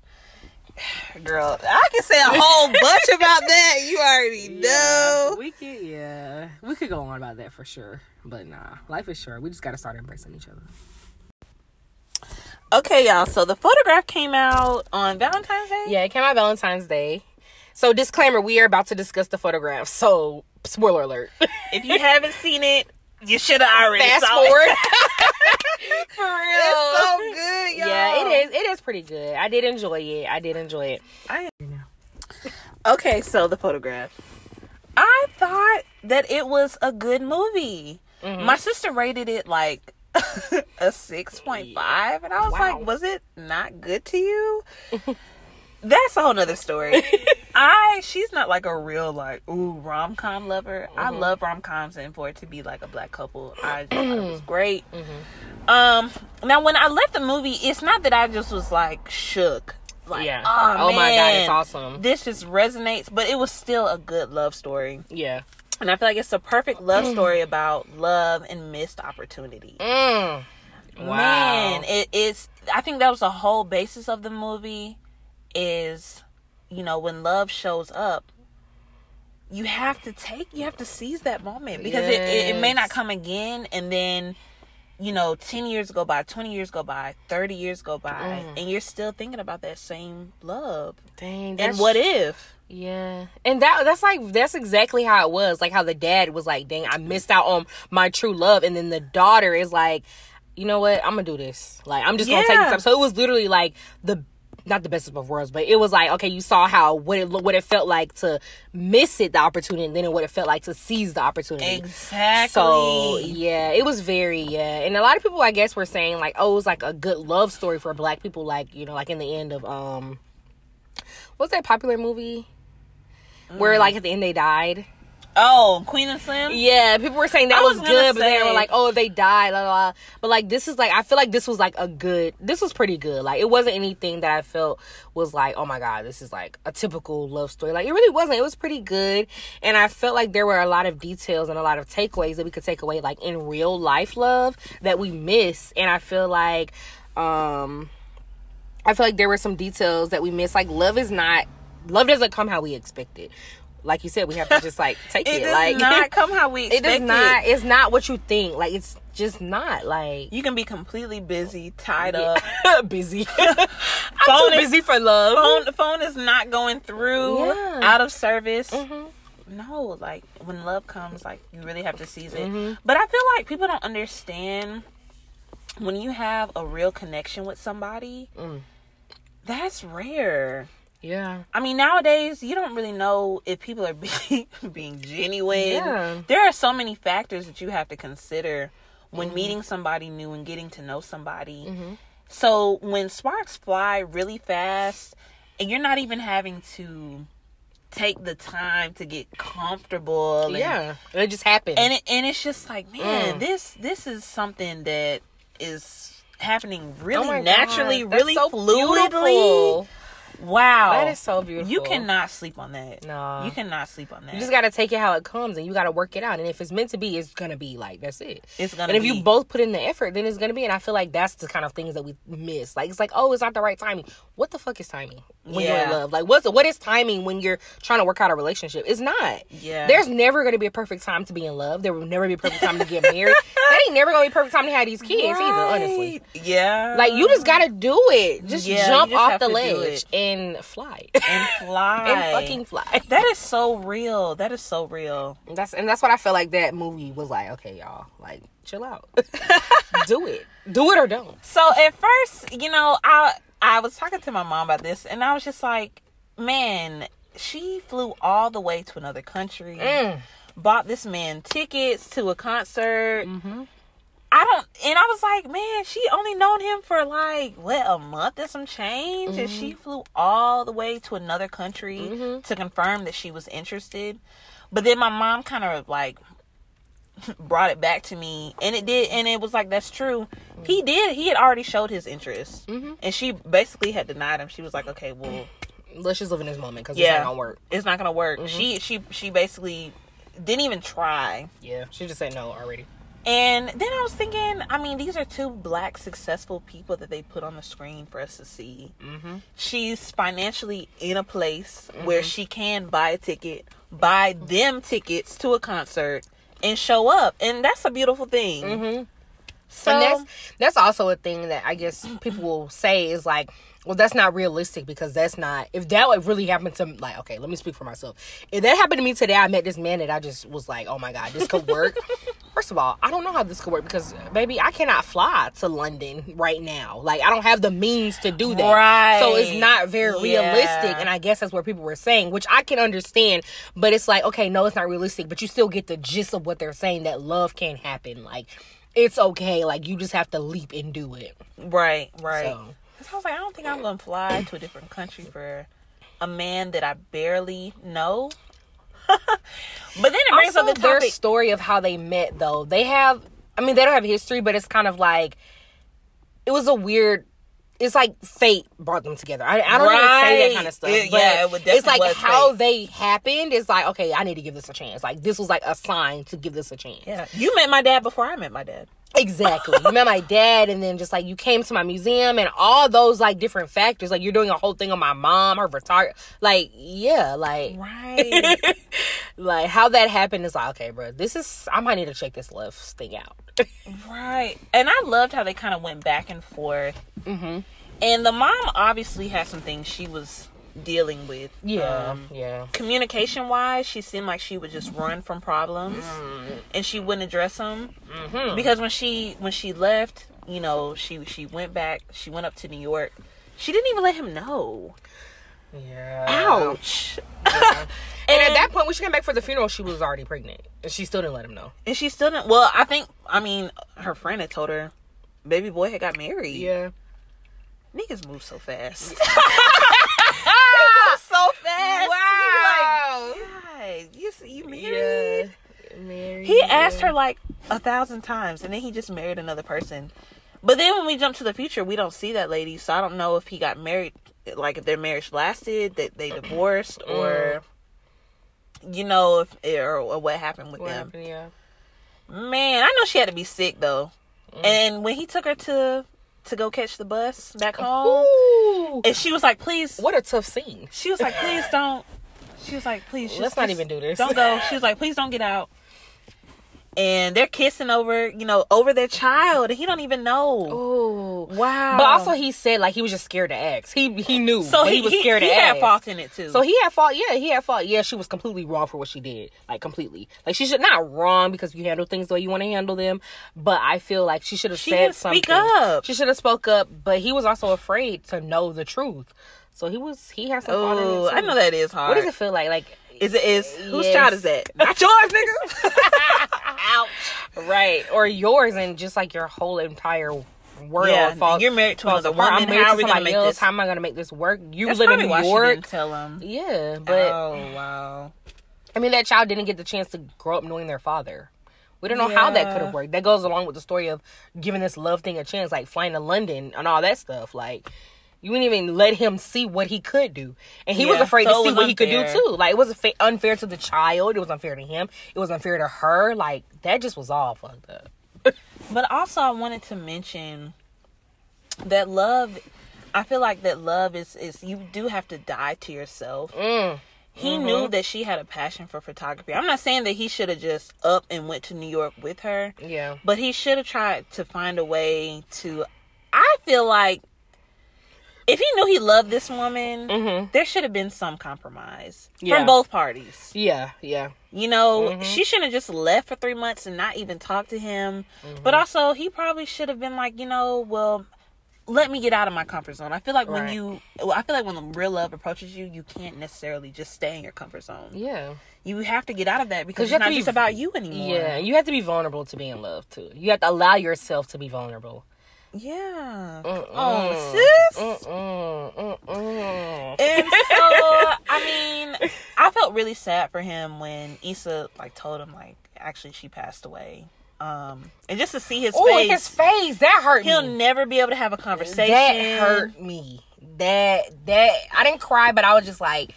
[SPEAKER 1] Girl, I can say a whole bunch about that. You already know.
[SPEAKER 2] we could yeah, we could go on about that for sure. But nah, life is short. We just gotta start embracing each other.
[SPEAKER 1] Okay, y'all. So the photograph came out on Valentine's Day.
[SPEAKER 2] Yeah, it came out Valentine's Day. So disclaimer, we are about to discuss the photograph. So spoiler alert.
[SPEAKER 1] If you haven't seen it, you should have already
[SPEAKER 2] Fast
[SPEAKER 1] saw
[SPEAKER 2] forward.
[SPEAKER 1] it. For real. It's so good, y'all.
[SPEAKER 2] Yeah, it is. It is pretty good. I did enjoy it. I did enjoy it.
[SPEAKER 1] I Okay, so the photograph. I thought that it was a good movie.
[SPEAKER 2] Mm-hmm.
[SPEAKER 1] My sister rated it like a 6.5 and I was
[SPEAKER 2] Wow.
[SPEAKER 1] like, was it not good to you? That's a whole nother story. I she's not like a real like ooh rom com lover. I
[SPEAKER 2] Mm-hmm.
[SPEAKER 1] love rom coms and for it to be like a black couple, I thought it was great.
[SPEAKER 2] Mm-hmm.
[SPEAKER 1] Um, now when I left the movie, it's not that I just was like shook. Like,
[SPEAKER 2] Yeah.
[SPEAKER 1] oh,
[SPEAKER 2] Oh my God, it's awesome.
[SPEAKER 1] This just resonates, but it was still a good love story,
[SPEAKER 2] Yeah.
[SPEAKER 1] And I feel like it's a perfect love story about love and missed opportunity.
[SPEAKER 2] Mm. Wow.
[SPEAKER 1] Man, it, it's. I think that was the whole basis of the movie. Is you know when love shows up, you have to take, you have to seize that moment because it, it, it may not come again, and then you know, 10 years go by, 20 years go by, 30 years go by,
[SPEAKER 2] Mm.
[SPEAKER 1] and you're still thinking about that same love.
[SPEAKER 2] Dang.
[SPEAKER 1] And what if?
[SPEAKER 2] Yeah. And that that's like that's exactly how it was. Like how the dad was like, "Dang, I missed out on my true love." And then the daughter is like, "You know what? I'm going to do this. Like I'm just going to take
[SPEAKER 1] Yeah.
[SPEAKER 2] this up." So it was literally like the not the best of both worlds, but it was like, okay, you saw how what it what it felt like to miss it the opportunity and then what it felt like to seize the opportunity.
[SPEAKER 1] Exactly.
[SPEAKER 2] So yeah, it was very yeah, and a lot of people I guess were saying like, oh, it was like a good love story for black people, like you know, like in the end of um, what's that popular movie where like at the end they died?
[SPEAKER 1] Oh, Queen and Slim.
[SPEAKER 2] Yeah, people were saying that
[SPEAKER 1] I
[SPEAKER 2] was,
[SPEAKER 1] was
[SPEAKER 2] good, but they were like, "Oh, they died." La, la, la. But like, this is like, I feel like this was like a good. This was pretty good. Like, it wasn't anything that I felt was like, "Oh my god, this is like a typical love story." Like, it really wasn't. It was pretty good, and I felt like there were a lot of details and a lot of takeaways that we could take away, like in real life love that we miss. And I feel like, um, I feel like there were some details that we missed. Like, love is not. Love doesn't come how we expect it. Like you said, we have to just like take
[SPEAKER 1] It
[SPEAKER 2] it.
[SPEAKER 1] does
[SPEAKER 2] like
[SPEAKER 1] not come how we
[SPEAKER 2] it does not it's not what you think like it's just not like
[SPEAKER 1] You can be completely busy, tied up.
[SPEAKER 2] busy
[SPEAKER 1] Phone
[SPEAKER 2] i'm
[SPEAKER 1] is-
[SPEAKER 2] too busy for love
[SPEAKER 1] phone the phone is not going through
[SPEAKER 2] Yeah.
[SPEAKER 1] out of service
[SPEAKER 2] Mhm.
[SPEAKER 1] no like when love comes like you really have to seize it
[SPEAKER 2] Mhm.
[SPEAKER 1] but i feel like people don't understand when you have a real connection with somebody
[SPEAKER 2] Mm.
[SPEAKER 1] that's rare
[SPEAKER 2] yeah
[SPEAKER 1] I mean, nowadays you don't really know if people are being being genuine.
[SPEAKER 2] Yeah.
[SPEAKER 1] There are so many factors that you have to consider when
[SPEAKER 2] Mm-hmm.
[SPEAKER 1] meeting somebody new and getting to know somebody. So when sparks fly really fast, and you're not even having to take the time to get comfortable, and,
[SPEAKER 2] yeah it just happens.
[SPEAKER 1] and it, and it's just like, man,
[SPEAKER 2] Mm.
[SPEAKER 1] this this is something that is happening
[SPEAKER 2] Oh
[SPEAKER 1] really
[SPEAKER 2] my
[SPEAKER 1] naturally,
[SPEAKER 2] God,
[SPEAKER 1] really
[SPEAKER 2] so
[SPEAKER 1] fluidly.
[SPEAKER 2] beautiful.
[SPEAKER 1] Wow,
[SPEAKER 2] that is so beautiful.
[SPEAKER 1] You cannot sleep on that.
[SPEAKER 2] No.
[SPEAKER 1] You cannot sleep on that.
[SPEAKER 2] you just gotta take it how it comes and you gotta work it out. And if it's meant to be it's gonna be like that's it.
[SPEAKER 1] It's gonna
[SPEAKER 2] and if
[SPEAKER 1] be,
[SPEAKER 2] you both put in the effort then it's gonna be and i feel like that's the kind of things that we miss. Like it's like oh it's not the right timing. What the fuck is timing when you're in love? Like what's what is timing when you're trying to work out a relationship? It's not.
[SPEAKER 1] Yeah.
[SPEAKER 2] there's never gonna be a perfect time to be in love. There will never be a perfect time to get married. That ain't never gonna be a perfect time to have these kids either honestly.
[SPEAKER 1] Yeah.
[SPEAKER 2] like you just gotta do it. Just
[SPEAKER 1] Yeah,
[SPEAKER 2] jump
[SPEAKER 1] just
[SPEAKER 2] off the ledge
[SPEAKER 1] it.
[SPEAKER 2] And fly
[SPEAKER 1] and fly.
[SPEAKER 2] and fucking fly
[SPEAKER 1] That is so real. That is so real.
[SPEAKER 2] That's and that's what I felt like that movie was like. Okay, y'all, like chill out, do it, do it or don't.
[SPEAKER 1] So at first, you know, I I was talking to my mom about this, and I was just like, man, she flew all the way to another country,
[SPEAKER 2] Mm.
[SPEAKER 1] bought this man tickets to a concert.
[SPEAKER 2] Mm-hmm.
[SPEAKER 1] I don't, and I was like, man, she only known him for like what a month and some change, and she flew all the way to another country
[SPEAKER 2] Mhm.
[SPEAKER 1] to confirm that she was interested. But then my mom kind of like brought it back to me, and it did, and it was like that's true. He did. He had already showed his interest,
[SPEAKER 2] Mhm.
[SPEAKER 1] and she basically had denied him. She was like, okay, well,
[SPEAKER 2] Let's just live in this moment because
[SPEAKER 1] Yeah.
[SPEAKER 2] it's not gonna work.
[SPEAKER 1] it's not gonna work. She she she basically didn't even try.
[SPEAKER 2] Yeah, she just said no already.
[SPEAKER 1] And then I was thinking, I mean, these are two black successful people that they put on the screen for us to see.
[SPEAKER 2] Mm-hmm.
[SPEAKER 1] She's financially in a place where she can buy a ticket, buy them tickets to a concert, and show up. And that's a beautiful thing.
[SPEAKER 2] Mm-hmm.
[SPEAKER 1] So,
[SPEAKER 2] and that's that's also a thing that I guess people will say is like, well, that's not realistic because that's not. If that would really happen to like, okay, let me speak for myself. If that happened to me today, I met this man that I just was like, oh my god, this could work. First of all, I don't know how this could work because, baby, I cannot fly to London right now. Like, I don't have the means to do that.
[SPEAKER 1] Right.
[SPEAKER 2] So it's not very
[SPEAKER 1] Yeah.
[SPEAKER 2] realistic. And I guess that's what people were saying, which I can understand. But it's like, okay, no, it's not realistic. But you still get the gist of what they're saying that love can happen. Like, it's okay. Like, you just have to leap and do it.
[SPEAKER 1] right, right.
[SPEAKER 2] So,
[SPEAKER 1] I was like, I don't think I'm gonna fly to a different country for a man that I barely know. But then it brings
[SPEAKER 2] also,
[SPEAKER 1] up the
[SPEAKER 2] their
[SPEAKER 1] topic.
[SPEAKER 2] story of how they met, though. They have, I mean, they don't have history, but it's kind of like, it was a weird. It's like fate brought them together. I, I don't even say that kind of stuff.
[SPEAKER 1] It- yeah, it would
[SPEAKER 2] it's like how
[SPEAKER 1] fate.
[SPEAKER 2] they happened. It's like okay, I need to give this a chance. Like this was like a sign to give this a chance.
[SPEAKER 1] Yeah, you met my dad before I met my dad.
[SPEAKER 2] Exactly. you met my dad, and then just like you came to my museum, and all those like different factors. Like you're doing a whole thing on my mom, her retire. Like yeah, like
[SPEAKER 1] Right.
[SPEAKER 2] like how that happened is like okay, bro. This is I might need to check this love thing out.
[SPEAKER 1] right. And I loved how they kind of went back and forth.
[SPEAKER 2] mm-hmm.
[SPEAKER 1] And the mom obviously had some things she was dealing with.
[SPEAKER 2] Yeah,
[SPEAKER 1] Um,
[SPEAKER 2] yeah.
[SPEAKER 1] communication wise, she seemed like she would just run from problems and she wouldn't address them.
[SPEAKER 2] Mm-hmm.
[SPEAKER 1] Because when she when she left, you know, she she went back. She went up to New York. She didn't even let him know.
[SPEAKER 2] Yeah.
[SPEAKER 1] Ouch.
[SPEAKER 2] And, at that point, when she came back for the funeral, she was already pregnant, and she still didn't let him know.
[SPEAKER 1] and she still didn't. Well, I think I mean her friend had told her, baby boy had got married.
[SPEAKER 2] Yeah.
[SPEAKER 1] Niggas move so fast.
[SPEAKER 2] Ah!
[SPEAKER 1] so fast.
[SPEAKER 2] Wow.
[SPEAKER 1] You like, God, you see, you married.
[SPEAKER 2] Yeah.
[SPEAKER 1] her like a thousand times, and then he just married another person. But then when we jump to the future, we don't see that lady, so I don't know if he got married, like if their marriage lasted, that they divorced, mm. or you know, if or, or what happened with
[SPEAKER 2] What
[SPEAKER 1] them.
[SPEAKER 2] happened? Yeah.
[SPEAKER 1] Man, I know she had to be sick though. Mm. And when he took her to to go catch the bus back home,
[SPEAKER 2] Ooh.
[SPEAKER 1] and she was like, "Please,"
[SPEAKER 2] What a tough scene.
[SPEAKER 1] she was like, "Please don't." She was like, "Please,
[SPEAKER 2] Let's not even do this.
[SPEAKER 1] Don't go." She was like, "Please don't get out." And they're kissing over, you know, over their child, and he don't even know.
[SPEAKER 2] Oh.
[SPEAKER 1] Wow.
[SPEAKER 2] But also, he said like he was just scared to ask. He he knew,
[SPEAKER 1] so
[SPEAKER 2] but
[SPEAKER 1] he,
[SPEAKER 2] he was scared
[SPEAKER 1] he
[SPEAKER 2] to
[SPEAKER 1] had
[SPEAKER 2] ask.
[SPEAKER 1] He had fault in it too.
[SPEAKER 2] So he had fault. Yeah, he had fault. Yeah, she was completely wrong for what she did. Like completely. Like she should not wrong because you handle things the way you want to handle them. But I feel like she should have said
[SPEAKER 1] didn't
[SPEAKER 2] something.
[SPEAKER 1] speak up.
[SPEAKER 2] She should have spoke up. But he was also afraid to know the truth. So he was. He has some fault
[SPEAKER 1] oh. I know that is hard.
[SPEAKER 2] What does it feel like? Like
[SPEAKER 1] Is it is whose child is that? Not yours, nigga. Ouch.
[SPEAKER 2] right or yours and just like your whole entire world.
[SPEAKER 1] Yeah,
[SPEAKER 2] fall-
[SPEAKER 1] you're married to another woman.
[SPEAKER 2] I'm married
[SPEAKER 1] How
[SPEAKER 2] to somebody else.
[SPEAKER 1] this?
[SPEAKER 2] How am I gonna make this work? You
[SPEAKER 1] That's
[SPEAKER 2] live in New York.
[SPEAKER 1] tell him.
[SPEAKER 2] Yeah, but
[SPEAKER 1] oh wow.
[SPEAKER 2] I mean, that child didn't get the chance to grow up knowing their father. We don't know how that could have worked. That goes along with the story of giving this love thing a chance, like flying to London and all that stuff. Like, you didn't even let him see what he could do, and he was afraid
[SPEAKER 1] so
[SPEAKER 2] to see what he could do too. Like, it was fa- unfair to the child. It was unfair to him. It was unfair to her. Like, that just was all fucked up.
[SPEAKER 1] But also, I wanted to mention that love. I feel like that love is is you do have to die to yourself.
[SPEAKER 2] Mm.
[SPEAKER 1] He knew that she had a passion for photography. I'm not saying that he should have just up and went to New York with her,
[SPEAKER 2] Yeah.
[SPEAKER 1] but he should have tried to find a way to. I feel like if he knew he loved this woman,
[SPEAKER 2] Mhm.
[SPEAKER 1] there should have been some compromise
[SPEAKER 2] Yeah.
[SPEAKER 1] from both parties.
[SPEAKER 2] Yeah. Yeah.
[SPEAKER 1] You know,
[SPEAKER 2] Mm-hmm.
[SPEAKER 1] she shouldn't have just left for three months and not even talked to him.
[SPEAKER 2] Mm-hmm.
[SPEAKER 1] But also, he probably should have been like, you know, well, let me get out of my comfort zone. I feel like when you, well, I feel like when real love approaches you, you can't necessarily just stay in your comfort zone.
[SPEAKER 2] Yeah.
[SPEAKER 1] You have to get out of that because it's not
[SPEAKER 2] be-
[SPEAKER 1] just about you anymore.
[SPEAKER 2] Yeah. You have to be vulnerable to be in love too. You have to allow yourself to be vulnerable.
[SPEAKER 1] Yeah.
[SPEAKER 2] Mm-mm.
[SPEAKER 1] Oh, sis.
[SPEAKER 2] Mm-mm, mm-mm.
[SPEAKER 1] And so, I mean, I felt really sad for him when Issa like told him like actually she passed away. Um, and just to see his
[SPEAKER 2] Oh,
[SPEAKER 1] face,
[SPEAKER 2] his face that hurt
[SPEAKER 1] he'll
[SPEAKER 2] me.
[SPEAKER 1] never be able to have a conversation.
[SPEAKER 2] That hurt me. That that I didn't cry, but I was just like,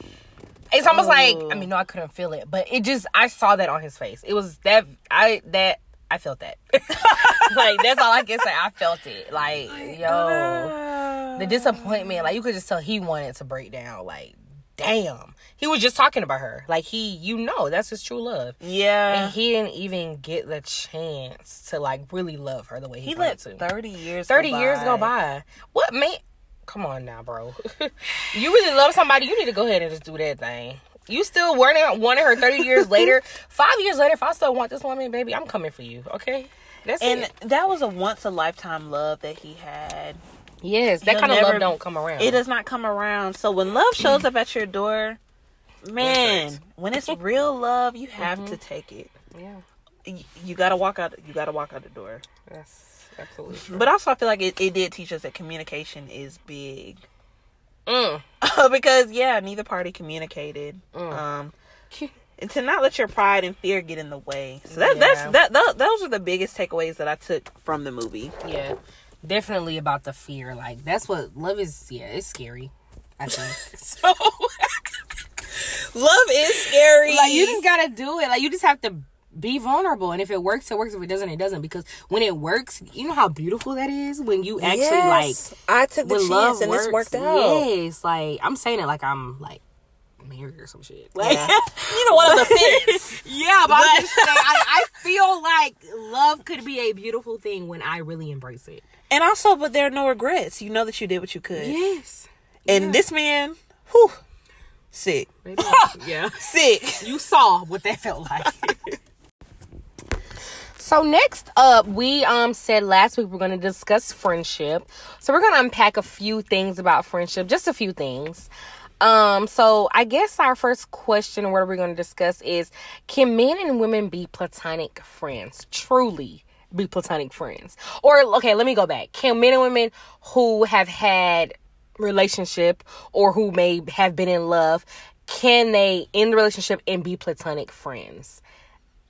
[SPEAKER 2] it's almost like
[SPEAKER 1] Oh.
[SPEAKER 2] I mean, no, I couldn't feel it, but it just I saw that on his face. It was that I that I felt that. like that's all I can say. I felt it. Like yo, the oh, disappointment. Like you could just tell he wanted to break down. Like damn, he was just talking about her. Like he, you know, that's his true love.
[SPEAKER 1] Yeah.
[SPEAKER 2] And he didn't even get the chance to like really love her the way he,
[SPEAKER 1] he let
[SPEAKER 2] to.
[SPEAKER 1] 30 years
[SPEAKER 2] 30
[SPEAKER 1] go
[SPEAKER 2] years go by. What man? Come on now, bro. you really love somebody, you need to go ahead and just do that thing. You still weren't wanting her 30 years later. Five years later, if I still want this woman, baby, I'm coming for you. Okay? That's
[SPEAKER 1] And
[SPEAKER 2] it.
[SPEAKER 1] that was a once a lifetime love that he had.
[SPEAKER 2] Yes, that
[SPEAKER 1] He'll
[SPEAKER 2] kind of
[SPEAKER 1] never-
[SPEAKER 2] love don't come around.
[SPEAKER 1] It does not come around. So when love shows up at your door, man, when it's real love, you have
[SPEAKER 2] Mm-hmm.
[SPEAKER 1] to take it.
[SPEAKER 2] Yeah,
[SPEAKER 1] You, you gotta walk out. You gotta walk out the door.
[SPEAKER 2] that's absolutely true.
[SPEAKER 1] But also, I feel like it, it did teach us that communication is big.
[SPEAKER 2] Mm.
[SPEAKER 1] because yeah, neither party communicated.
[SPEAKER 2] Mm.
[SPEAKER 1] Um, and to not let your pride and fear get in the way. So that, that's
[SPEAKER 2] Yeah.
[SPEAKER 1] that, Those are the biggest takeaways that I took from the movie.
[SPEAKER 2] Yeah, definitely about the fear. Like that's what love is. Yeah, it's scary. I think.
[SPEAKER 1] So, love is scary.
[SPEAKER 2] like you just gotta do it. Like you just have to be vulnerable, and if it works, it works. If it doesn't, it doesn't. Because when it works, you know how beautiful that is. When you actually
[SPEAKER 1] Yes. I took the chance and
[SPEAKER 2] works.
[SPEAKER 1] this worked out.
[SPEAKER 2] Yes, like I'm saying it like I'm like married or some shit. Like,
[SPEAKER 1] Yeah. you know, of the fence.
[SPEAKER 2] yeah, but I'm just saying, I, I feel like love could be a beautiful thing when I really embrace it.
[SPEAKER 1] And also, but there are no regrets. You know that you did what you could.
[SPEAKER 2] Yes,
[SPEAKER 1] And this man, whew, sick,
[SPEAKER 2] yeah.
[SPEAKER 1] sick.
[SPEAKER 2] you saw what that felt like. So next up, we um said last week we're going to discuss friendship. So we're going to unpack a few things about friendship, just a few things. Um, so I guess our first question, what we're going to discuss, is: Can men and women be platonic friends? Truly be platonic friends? Or okay, let me go back. Can men and women who have had relationship or who may have been in love can they end the relationship and be platonic friends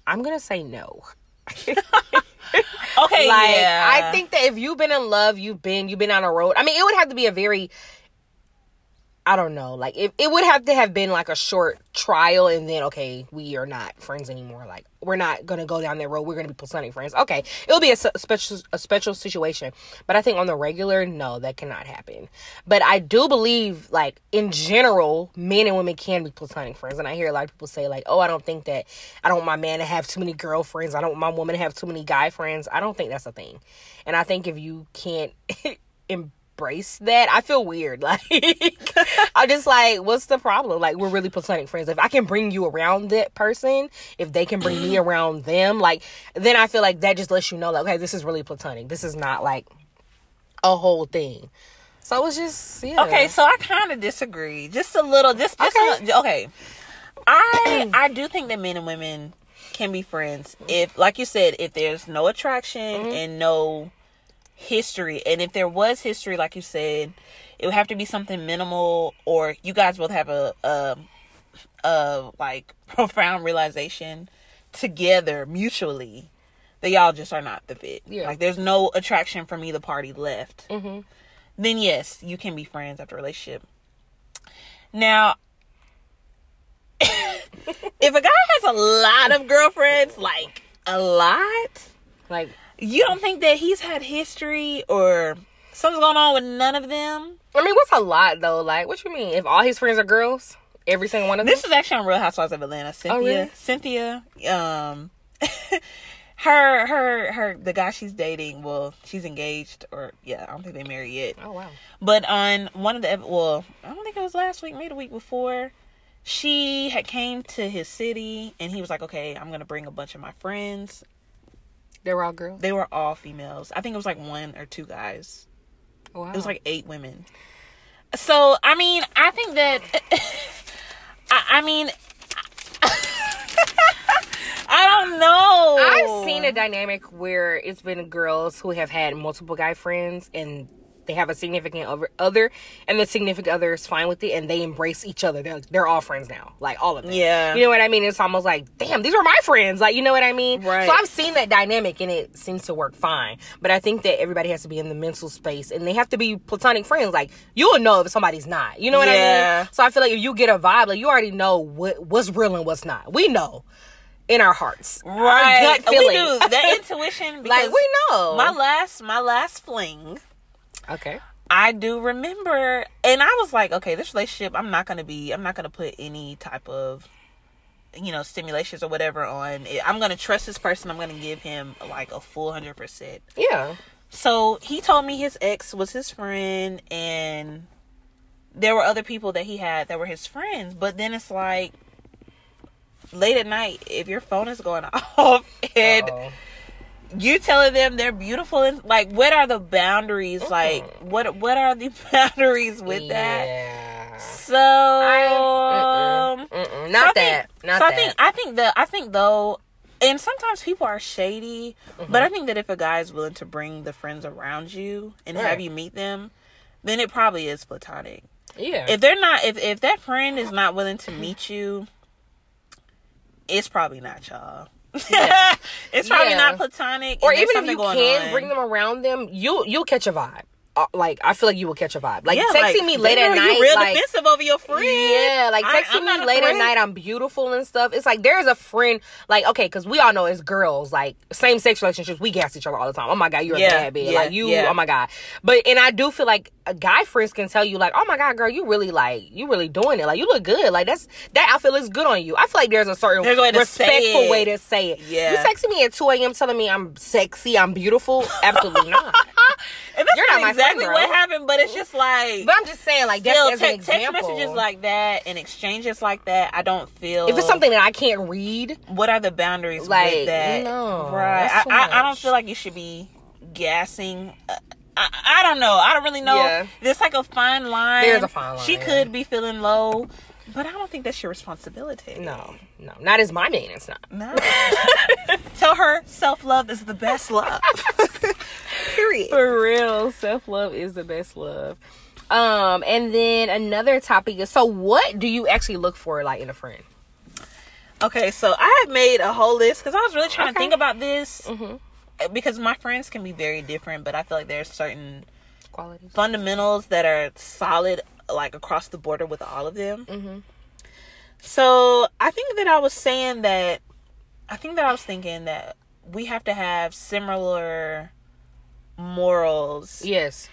[SPEAKER 2] i'm gonna say no
[SPEAKER 1] Okay,
[SPEAKER 2] like
[SPEAKER 1] yeah.
[SPEAKER 2] I think that if you've been in love, you've been you've been on a road. I mean, it would have to be a very I don't know. Like it, it would have to have been like a short trial and then okay, we are not friends anymore. Like we're not gonna go down that road. We're gonna be platonic friends. Okay, it'll be a special a special situation. But I think on the regular, no, that cannot happen. But I do believe like in general, men and women can be platonic friends. And I hear a lot of people say like, oh, I don't think that I don't want my man to have too many girlfriends. I don't want my woman to have too many guy friends. I don't think that's a thing. And I think if you can't embrace that, I feel weird. Like I'm just like, what's the problem? Like we're really platonic friends. If I can bring you around that person, if they can bring me around them, like then I feel like that just lets you know, like, okay, this is really platonic. This is not like a whole thing. So it's just yeah.
[SPEAKER 1] Okay, so I kind of disagree, just a little. Just, just
[SPEAKER 2] Okay.
[SPEAKER 1] okay. okay. I I do think that men and women can be friends if, like you said, if there's no attraction
[SPEAKER 2] Mm-hmm.
[SPEAKER 1] and no history, and if there was history, like you said, it would have to be something minimal, or you guys both have a a, a like profound realization together mutually that y'all just are not the fit.
[SPEAKER 2] Yeah.
[SPEAKER 1] Like there's no attraction from either party left
[SPEAKER 2] Mhm.
[SPEAKER 1] then yes, you can be friends after a relationship. Now, if a guy has a lot of girlfriends, like a lot,
[SPEAKER 2] like
[SPEAKER 1] you don't think that he's had history or something's going on with none of them?
[SPEAKER 2] I mean, what's a lot though? Like, what you mean? If all his friends are girls, every single one of them.
[SPEAKER 1] This is actually on Real Housewives of Atlanta. Cynthia,
[SPEAKER 2] Oh, really?
[SPEAKER 1] Cynthia, um, her, her, her, the guy she's dating. Well, she's engaged, or yeah, I don't think they married yet.
[SPEAKER 2] oh wow.
[SPEAKER 1] But on one of the well, I don't think it was last week, maybe the week before. She had came to his city, and he was like, "Okay, I'm gonna bring a bunch of my friends."
[SPEAKER 2] They were all girls.
[SPEAKER 1] They were all females. I think it was like one or two guys.
[SPEAKER 2] Oh, wow.
[SPEAKER 1] It was like eight women. So I mean, I think that. I, I mean, I don't know.
[SPEAKER 2] I've seen a dynamic where it's been girls who have had multiple guy friends and they have a significant other- and the significant other is fine with it and they embrace each other. They're, they're all friends now. Like all of them.
[SPEAKER 1] Yeah.
[SPEAKER 2] You know what I mean? It's almost like, damn, these are my friends. Like, you know what I mean?
[SPEAKER 1] Right.
[SPEAKER 2] So I've seen that dynamic and it seems to work fine. But I think that everybody has to be in the mental space and they have to be platonic friends. Like, you'll know if somebody's not. You know what I
[SPEAKER 1] Yeah.
[SPEAKER 2] mean? So I feel like if you get a vibe, like you already know what what's real and what's not. We know in our hearts.
[SPEAKER 1] right.
[SPEAKER 2] Our gut
[SPEAKER 1] We
[SPEAKER 2] feeling.
[SPEAKER 1] do that intuition.
[SPEAKER 2] like
[SPEAKER 1] because
[SPEAKER 2] we know.
[SPEAKER 1] My last, my last fling.
[SPEAKER 2] Okay.
[SPEAKER 1] I do remember, and I was like, okay, this relationship, I'm not gonna be, I'm not gonna put any type of, you know, stimulations or whatever on it. I'm gonna trust this person. I'm gonna give him like a full hundred percent.
[SPEAKER 2] Yeah.
[SPEAKER 1] So he told me his ex was his friend, and there were other people that he had that were his friends. But then it's like late at night, if your phone is going off and
[SPEAKER 2] Uh-oh.
[SPEAKER 1] You telling them they're beautiful and like what are the boundaries like what what are the boundaries with that
[SPEAKER 2] Yeah.
[SPEAKER 1] so
[SPEAKER 2] Mm-mm. Mm-mm.
[SPEAKER 1] so I
[SPEAKER 2] Not
[SPEAKER 1] think-
[SPEAKER 2] that. Not
[SPEAKER 1] so
[SPEAKER 2] that.
[SPEAKER 1] I think I think that I think though and sometimes people are shady
[SPEAKER 2] Mm-hmm.
[SPEAKER 1] but I think that if a guy is willing to bring the friends around you and have you meet them then it probably is platonic
[SPEAKER 2] yeah.
[SPEAKER 1] if they're not if if that friend is not willing to meet you it's probably not y'all it's probably
[SPEAKER 2] Yeah.
[SPEAKER 1] not platonic
[SPEAKER 2] or even if you can bring them around them, you'll you'll catch a vibe. Uh, like I feel like you will catch a vibe. Like
[SPEAKER 1] Yeah,
[SPEAKER 2] texting
[SPEAKER 1] like,
[SPEAKER 2] me late at
[SPEAKER 1] you
[SPEAKER 2] night,
[SPEAKER 1] real
[SPEAKER 2] like
[SPEAKER 1] defensive over your friend.
[SPEAKER 2] Yeah, like texting
[SPEAKER 1] I'm
[SPEAKER 2] me
[SPEAKER 1] a
[SPEAKER 2] late at night, I'm beautiful and stuff. It's like there's a friend, like okay, because we all know as girls, like same sex relationships, we gas each other all the time. Oh my god, you're
[SPEAKER 1] Yeah,
[SPEAKER 2] a bad bitch.
[SPEAKER 1] yeah,
[SPEAKER 2] like you, oh my god. But and I do feel like uh, guy friends can tell you like, oh my god, girl, you really like you really doing it. Like you look good. Like that's that outfit looks good on you. I feel like there's a certain respectful way to say it.
[SPEAKER 1] Yeah.
[SPEAKER 2] you texting me at 2 a.m. telling me I'm sexy, I'm beautiful. Absolutely not.
[SPEAKER 1] And that's
[SPEAKER 2] You're
[SPEAKER 1] not,
[SPEAKER 2] not my friend,
[SPEAKER 1] exactly what happened, but it's just like
[SPEAKER 2] But I'm just saying, like that's an
[SPEAKER 1] te- text messages like that and exchanges like that. I don't feel
[SPEAKER 2] if it's something that I can't read,
[SPEAKER 1] What are the boundaries
[SPEAKER 2] Like,
[SPEAKER 1] with that?
[SPEAKER 2] no,
[SPEAKER 1] right? I, I, I don't feel like you should be gassing. Uh, I, I don't know. I don't really know.
[SPEAKER 2] Yeah.
[SPEAKER 1] There's like a fine line.
[SPEAKER 2] There's a fine line,
[SPEAKER 1] She could be feeling low, but I don't think that's your responsibility.
[SPEAKER 2] no, no, not as my man. It's not.
[SPEAKER 1] No. Tell her self love is the best love. Period.
[SPEAKER 2] For real, self love is the best love. Um, and then another topic is so what do you actually look for like in a friend?
[SPEAKER 1] Okay, so I had made a whole list because I was really trying to think about this
[SPEAKER 2] Mm-hmm.
[SPEAKER 1] because my friends can be very different, but I feel like there's certain
[SPEAKER 2] Qualities.
[SPEAKER 1] fundamentals that are solid like across the border with all of them.
[SPEAKER 2] Mhm.
[SPEAKER 1] So I think that I was saying that I think that I was thinking that we have to have similar morals
[SPEAKER 2] Yes,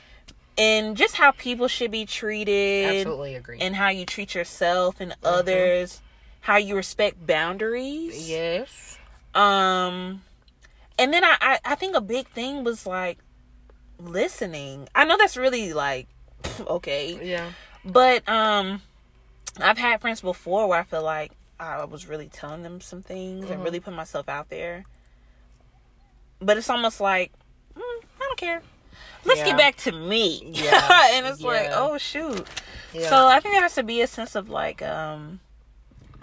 [SPEAKER 1] And just how people should be treated
[SPEAKER 2] absolutely agree.
[SPEAKER 1] and how you treat yourself and others, how you respect boundaries.
[SPEAKER 2] yes.
[SPEAKER 1] Um and then I, I I think a big thing was like listening. I know that's really like okay.
[SPEAKER 2] Yeah.
[SPEAKER 1] But um I've had friends before where I feel like I was really telling them some things and really put myself out there. But it's almost like mm, I don't care. Let's
[SPEAKER 2] Yeah.
[SPEAKER 1] get back to me.
[SPEAKER 2] Yeah.
[SPEAKER 1] and it's like, oh shoot.
[SPEAKER 2] Yeah.
[SPEAKER 1] So I think there has to be a sense of like um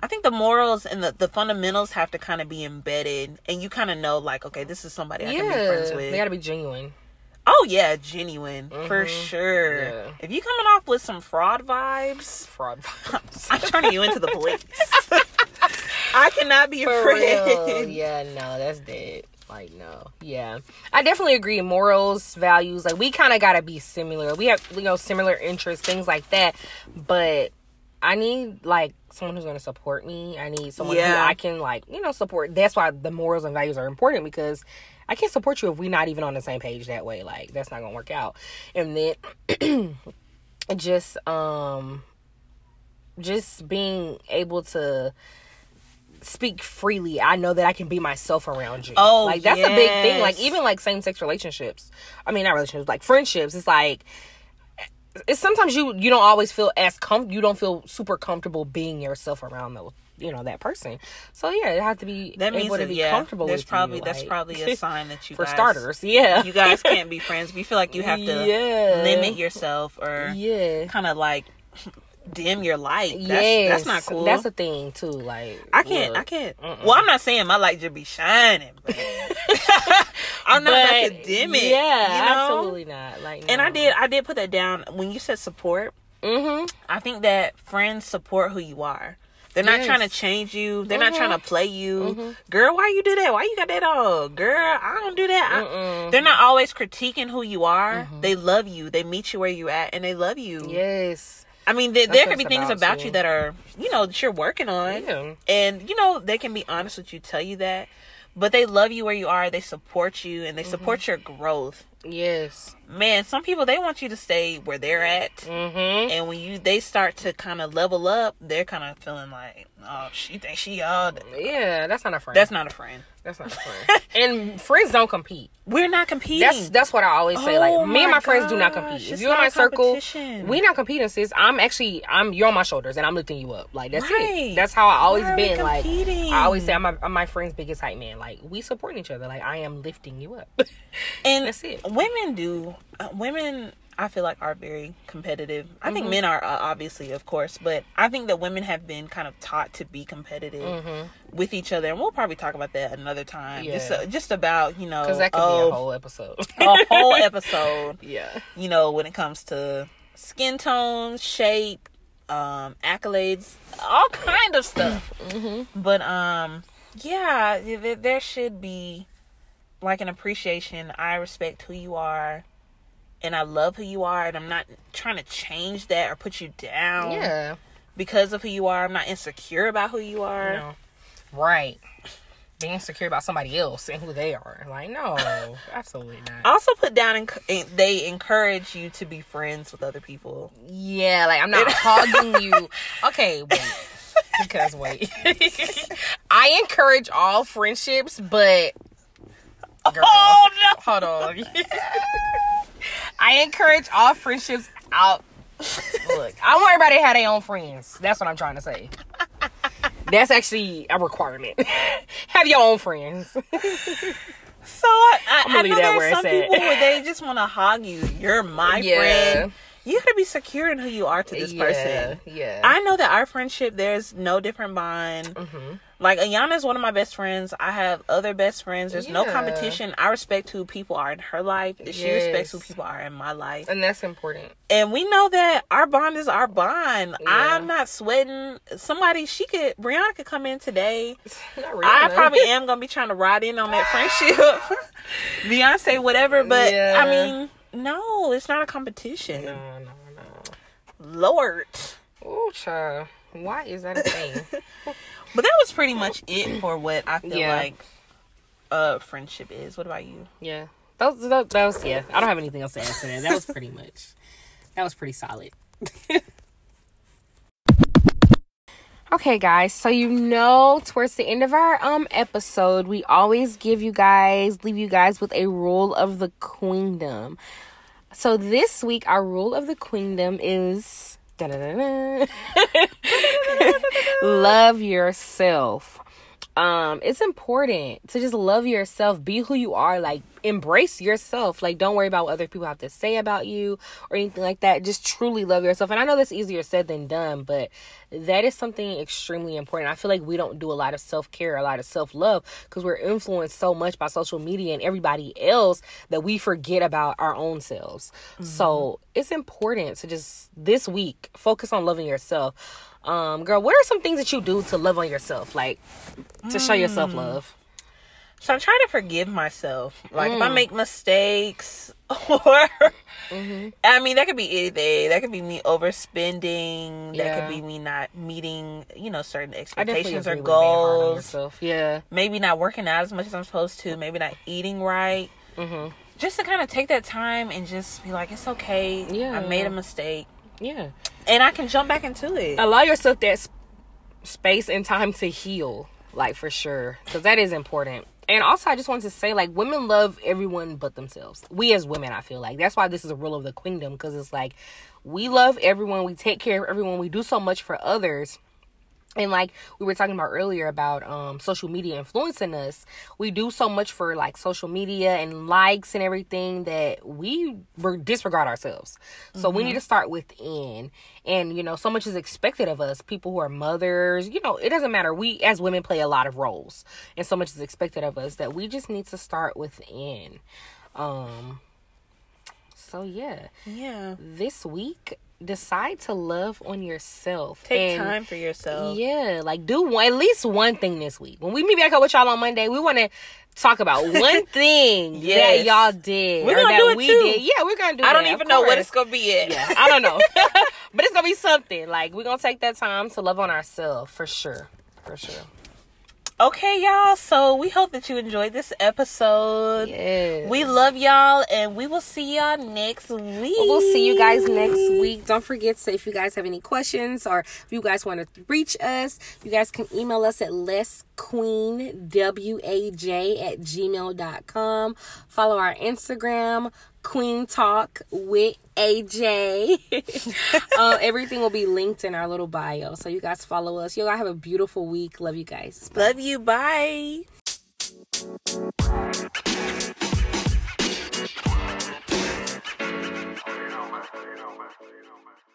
[SPEAKER 1] I think the morals and the, the fundamentals have to kind of be embedded and you kind of know like okay this is somebody I can be friends with.
[SPEAKER 2] they gotta be genuine.
[SPEAKER 1] Oh yeah, genuine for mm-hmm. sure.
[SPEAKER 2] Yeah.
[SPEAKER 1] If you coming off with some fraud vibes,
[SPEAKER 2] Fraud vibes.
[SPEAKER 1] I'm turning you into the police. I cannot be
[SPEAKER 2] For
[SPEAKER 1] afraid.
[SPEAKER 2] real. Yeah, no, that's dead. Like no, yeah, I definitely agree. Morals, values, like we kind of gotta be similar. We have you know similar interests, things like that. But I need like someone who's gonna support me. I need someone who
[SPEAKER 1] Yeah.
[SPEAKER 2] I can like you know support. That's why the morals and values are important because I can't support you if we're not even on the same page that way. Like that's not gonna work out. And then just um just being able to speak freely. I know that i can be myself around you.
[SPEAKER 1] Oh,
[SPEAKER 2] like that's a big thing. Like even like same-sex relationships. I mean not relationships like friendships. It's like it's sometimes you you don't always feel as com you don't feel super comfortable being yourself around those you know that person so yeah it has to be
[SPEAKER 1] That means
[SPEAKER 2] able to be
[SPEAKER 1] yeah,
[SPEAKER 2] comfortable
[SPEAKER 1] there's
[SPEAKER 2] with
[SPEAKER 1] probably
[SPEAKER 2] you,
[SPEAKER 1] that's
[SPEAKER 2] like-
[SPEAKER 1] probably a sign that you
[SPEAKER 2] for
[SPEAKER 1] guys,
[SPEAKER 2] starters yeah
[SPEAKER 1] you guys can't be friends. We feel like you have to
[SPEAKER 2] Yeah.
[SPEAKER 1] limit yourself or
[SPEAKER 2] yeah
[SPEAKER 1] kind of like dim your light. That's,
[SPEAKER 2] yes
[SPEAKER 1] that's not cool.
[SPEAKER 2] that's a thing too like
[SPEAKER 1] I can't.
[SPEAKER 2] look.
[SPEAKER 1] I can't. Well, I'm not saying my light should be shining, but I'm not about to dim it.
[SPEAKER 2] Yeah,
[SPEAKER 1] you know?
[SPEAKER 2] absolutely not. Like,
[SPEAKER 1] And I did. I did put that down when you said support.
[SPEAKER 2] Mm-hmm.
[SPEAKER 1] I think that friends support who you are. They're not
[SPEAKER 2] Yes.
[SPEAKER 1] trying to change you. They're not
[SPEAKER 2] Mhm.
[SPEAKER 1] trying to play you. Girl, why you do that? Why you got that on? Girl, I don't do that. I- they're not always critiquing who you are. They love you. They meet you where you at, and they love you.
[SPEAKER 2] Yes.
[SPEAKER 1] I mean, there, there could be things
[SPEAKER 2] about,
[SPEAKER 1] about you that are, you know, that you're working on.
[SPEAKER 2] Yeah.
[SPEAKER 1] And, you know, they can be honest with you, tell you that. But they love you where you are. They support you and they
[SPEAKER 2] Mm-hmm.
[SPEAKER 1] support your growth.
[SPEAKER 2] Yes.
[SPEAKER 1] Man, some people, they want you to stay where they're at.
[SPEAKER 2] Mm-hmm.
[SPEAKER 1] And when you they start to kind of level up, they're kind of feeling like, oh, she thinks she all. that."
[SPEAKER 2] Yeah, that's not a friend.
[SPEAKER 1] That's not a friend.
[SPEAKER 2] that's not a friend. and friends don't compete.
[SPEAKER 1] We're not competing.
[SPEAKER 2] That's that's what I always say.
[SPEAKER 1] Oh
[SPEAKER 2] like me and
[SPEAKER 1] my
[SPEAKER 2] my friends do not compete. If you're in my circle, we not competing, sis. I'm actually I'm you're on my shoulders and I'm lifting you up. Like that's
[SPEAKER 1] Right.
[SPEAKER 2] it. That's how I always been. Like? I always say I'm my, I'm my friend's biggest hype man. Like we support each other. Like I am lifting you up.
[SPEAKER 1] and
[SPEAKER 2] That's it.
[SPEAKER 1] women do women i feel like are very competitive i think
[SPEAKER 2] Mm-hmm.
[SPEAKER 1] men are uh, obviously of course but i think that women have been kind of taught to be competitive
[SPEAKER 2] Mm-hmm.
[SPEAKER 1] with each other and we'll probably talk about that another time just uh, just about you know
[SPEAKER 2] Because that could
[SPEAKER 1] oh,
[SPEAKER 2] be a whole episode.
[SPEAKER 1] a whole episode
[SPEAKER 2] yeah.
[SPEAKER 1] you know when it comes to skin tone shape um accolades all kind of stuff
[SPEAKER 2] Mm-hmm.
[SPEAKER 1] but um yeah there should be like an appreciation i respect who you are and i love who you are and i'm not trying to change that or put you down
[SPEAKER 2] Yeah.
[SPEAKER 1] because of who you are i'm not insecure about who you are
[SPEAKER 2] No. Right. Being insecure about somebody else and who they are. Like, no, absolutely not.
[SPEAKER 1] Also put down and they encourage you to be friends with other people
[SPEAKER 2] Yeah, like I'm not hogging you. Okay, wait. Because wait. I encourage all friendships, but Girl.
[SPEAKER 1] oh no
[SPEAKER 2] hold on. I encourage all friendships out. Look, I want everybody to have their own friends. That's what I'm trying to say. That's actually a requirement. have your own friends.
[SPEAKER 1] So I, I, I know
[SPEAKER 2] that
[SPEAKER 1] there's
[SPEAKER 2] where
[SPEAKER 1] some people where they just want to hog you. You're my
[SPEAKER 2] Yeah.
[SPEAKER 1] friend. you gotta be secure in who you are to this
[SPEAKER 2] yeah,
[SPEAKER 1] person.
[SPEAKER 2] Yeah.
[SPEAKER 1] I know that our friendship, there's no different bond.
[SPEAKER 2] hmm
[SPEAKER 1] Like Ayanna is one of my best friends. I have other best friends. There's no competition. I respect who people are in her life. and She respects who people are in my life.
[SPEAKER 2] And that's important.
[SPEAKER 1] And we know that our bond is our bond.
[SPEAKER 2] Yeah.
[SPEAKER 1] I'm not sweating. Somebody, she could, Rihanna could come in today.
[SPEAKER 2] Not really.
[SPEAKER 1] I probably am gonna be trying to ride in on that friendship. Beyonce, whatever. But
[SPEAKER 2] Yeah.
[SPEAKER 1] I mean, no, it's not a competition.
[SPEAKER 2] No, no, no.
[SPEAKER 1] Lord.
[SPEAKER 2] Oh, child. Why is that a thing?
[SPEAKER 1] But that was pretty much it for what I feel
[SPEAKER 2] Yeah.
[SPEAKER 1] like uh friendship is. What about you?
[SPEAKER 2] yeah. That was, that, that was, yeah. I don't have anything else to add to that. That was pretty much, that was pretty solid. Okay, guys. So you know, towards the end of our um episode, we always give you guys, leave you guys with a rule of the queendom. So this week, our rule of the queendom is. love yourself. Um, it's important to just love yourself, be who you are, like embrace yourself. Like don't worry about what other people have to say about you or anything like that. Just truly love yourself. And I know that's easier said than done, but that is something extremely important. I feel like we don't do a lot of self-care, a lot of self-love because we're influenced so much by social media and everybody else that we forget about our own selves. So, it's important to just this week focus on loving yourself. Um, girl, what are some things that you do to love on yourself? Like to show yourself love.
[SPEAKER 1] So I'm trying to forgive myself. Like
[SPEAKER 2] Mm.
[SPEAKER 1] if I make mistakes or
[SPEAKER 2] Mm-hmm.
[SPEAKER 1] I mean that could be anything. That could be me overspending. That could be me not meeting, you know, certain expectations or
[SPEAKER 2] agree with being hard on
[SPEAKER 1] goals.
[SPEAKER 2] Yeah.
[SPEAKER 1] Maybe not working out as much as I'm supposed to. Maybe not eating right.
[SPEAKER 2] Mm-hmm.
[SPEAKER 1] Just to kind of take that time and just be like, it's okay.
[SPEAKER 2] Yeah.
[SPEAKER 1] I made a mistake,
[SPEAKER 2] Yeah.
[SPEAKER 1] and I can jump back into it.
[SPEAKER 2] Allow yourself that sp- space and time to heal, like for sure, because that is important. And also, I just want to say, like, women love everyone but themselves. We as women, I feel like that's why this is a rule of the kingdom, because it's like we love everyone, we take care of everyone, we do so much for others. And like we were talking about earlier about um social media influencing us, we do so much for like social media and likes and everything that we re- disregard ourselves. So we need to start within. And you know, so much is expected of us. People who are mothers, you know, it doesn't matter. We as women play a lot of roles, and so much is expected of us that we just need to start within. Um. So yeah,
[SPEAKER 1] yeah.
[SPEAKER 2] this week decide to love on yourself.
[SPEAKER 1] Take
[SPEAKER 2] And-
[SPEAKER 1] time for yourself.
[SPEAKER 2] yeah, like do one, at least one thing this week. When we meet back up with y'all on Monday, we want to talk about one thing that y'all did
[SPEAKER 1] We're
[SPEAKER 2] or
[SPEAKER 1] gonna
[SPEAKER 2] that
[SPEAKER 1] do it
[SPEAKER 2] we
[SPEAKER 1] too.
[SPEAKER 2] did. Yeah, we're gonna do.
[SPEAKER 1] I don't
[SPEAKER 2] that,
[SPEAKER 1] even know what it's gonna be yet.
[SPEAKER 2] Yeah, I don't know, but it's gonna be something. Like we're gonna take that time to love on ourselves for sure, for sure.
[SPEAKER 1] Okay, y'all. So we hope that you enjoyed this episode.
[SPEAKER 2] Yeah,
[SPEAKER 1] We love y'all, and we will see y'all next week.
[SPEAKER 2] We'll see you guys next week. Don't forget to, if you guys have any questions or if you guys want to reach us, you guys can email us at lessqueenwaj at gmail.com. Follow our Instagram, Queen Talk with AJ. uh, everything will be linked in our little bio. So you guys follow us. You all have a beautiful week. Love you guys.
[SPEAKER 1] Love you. Bye.
[SPEAKER 3] You know, man. You know, man. You know, man.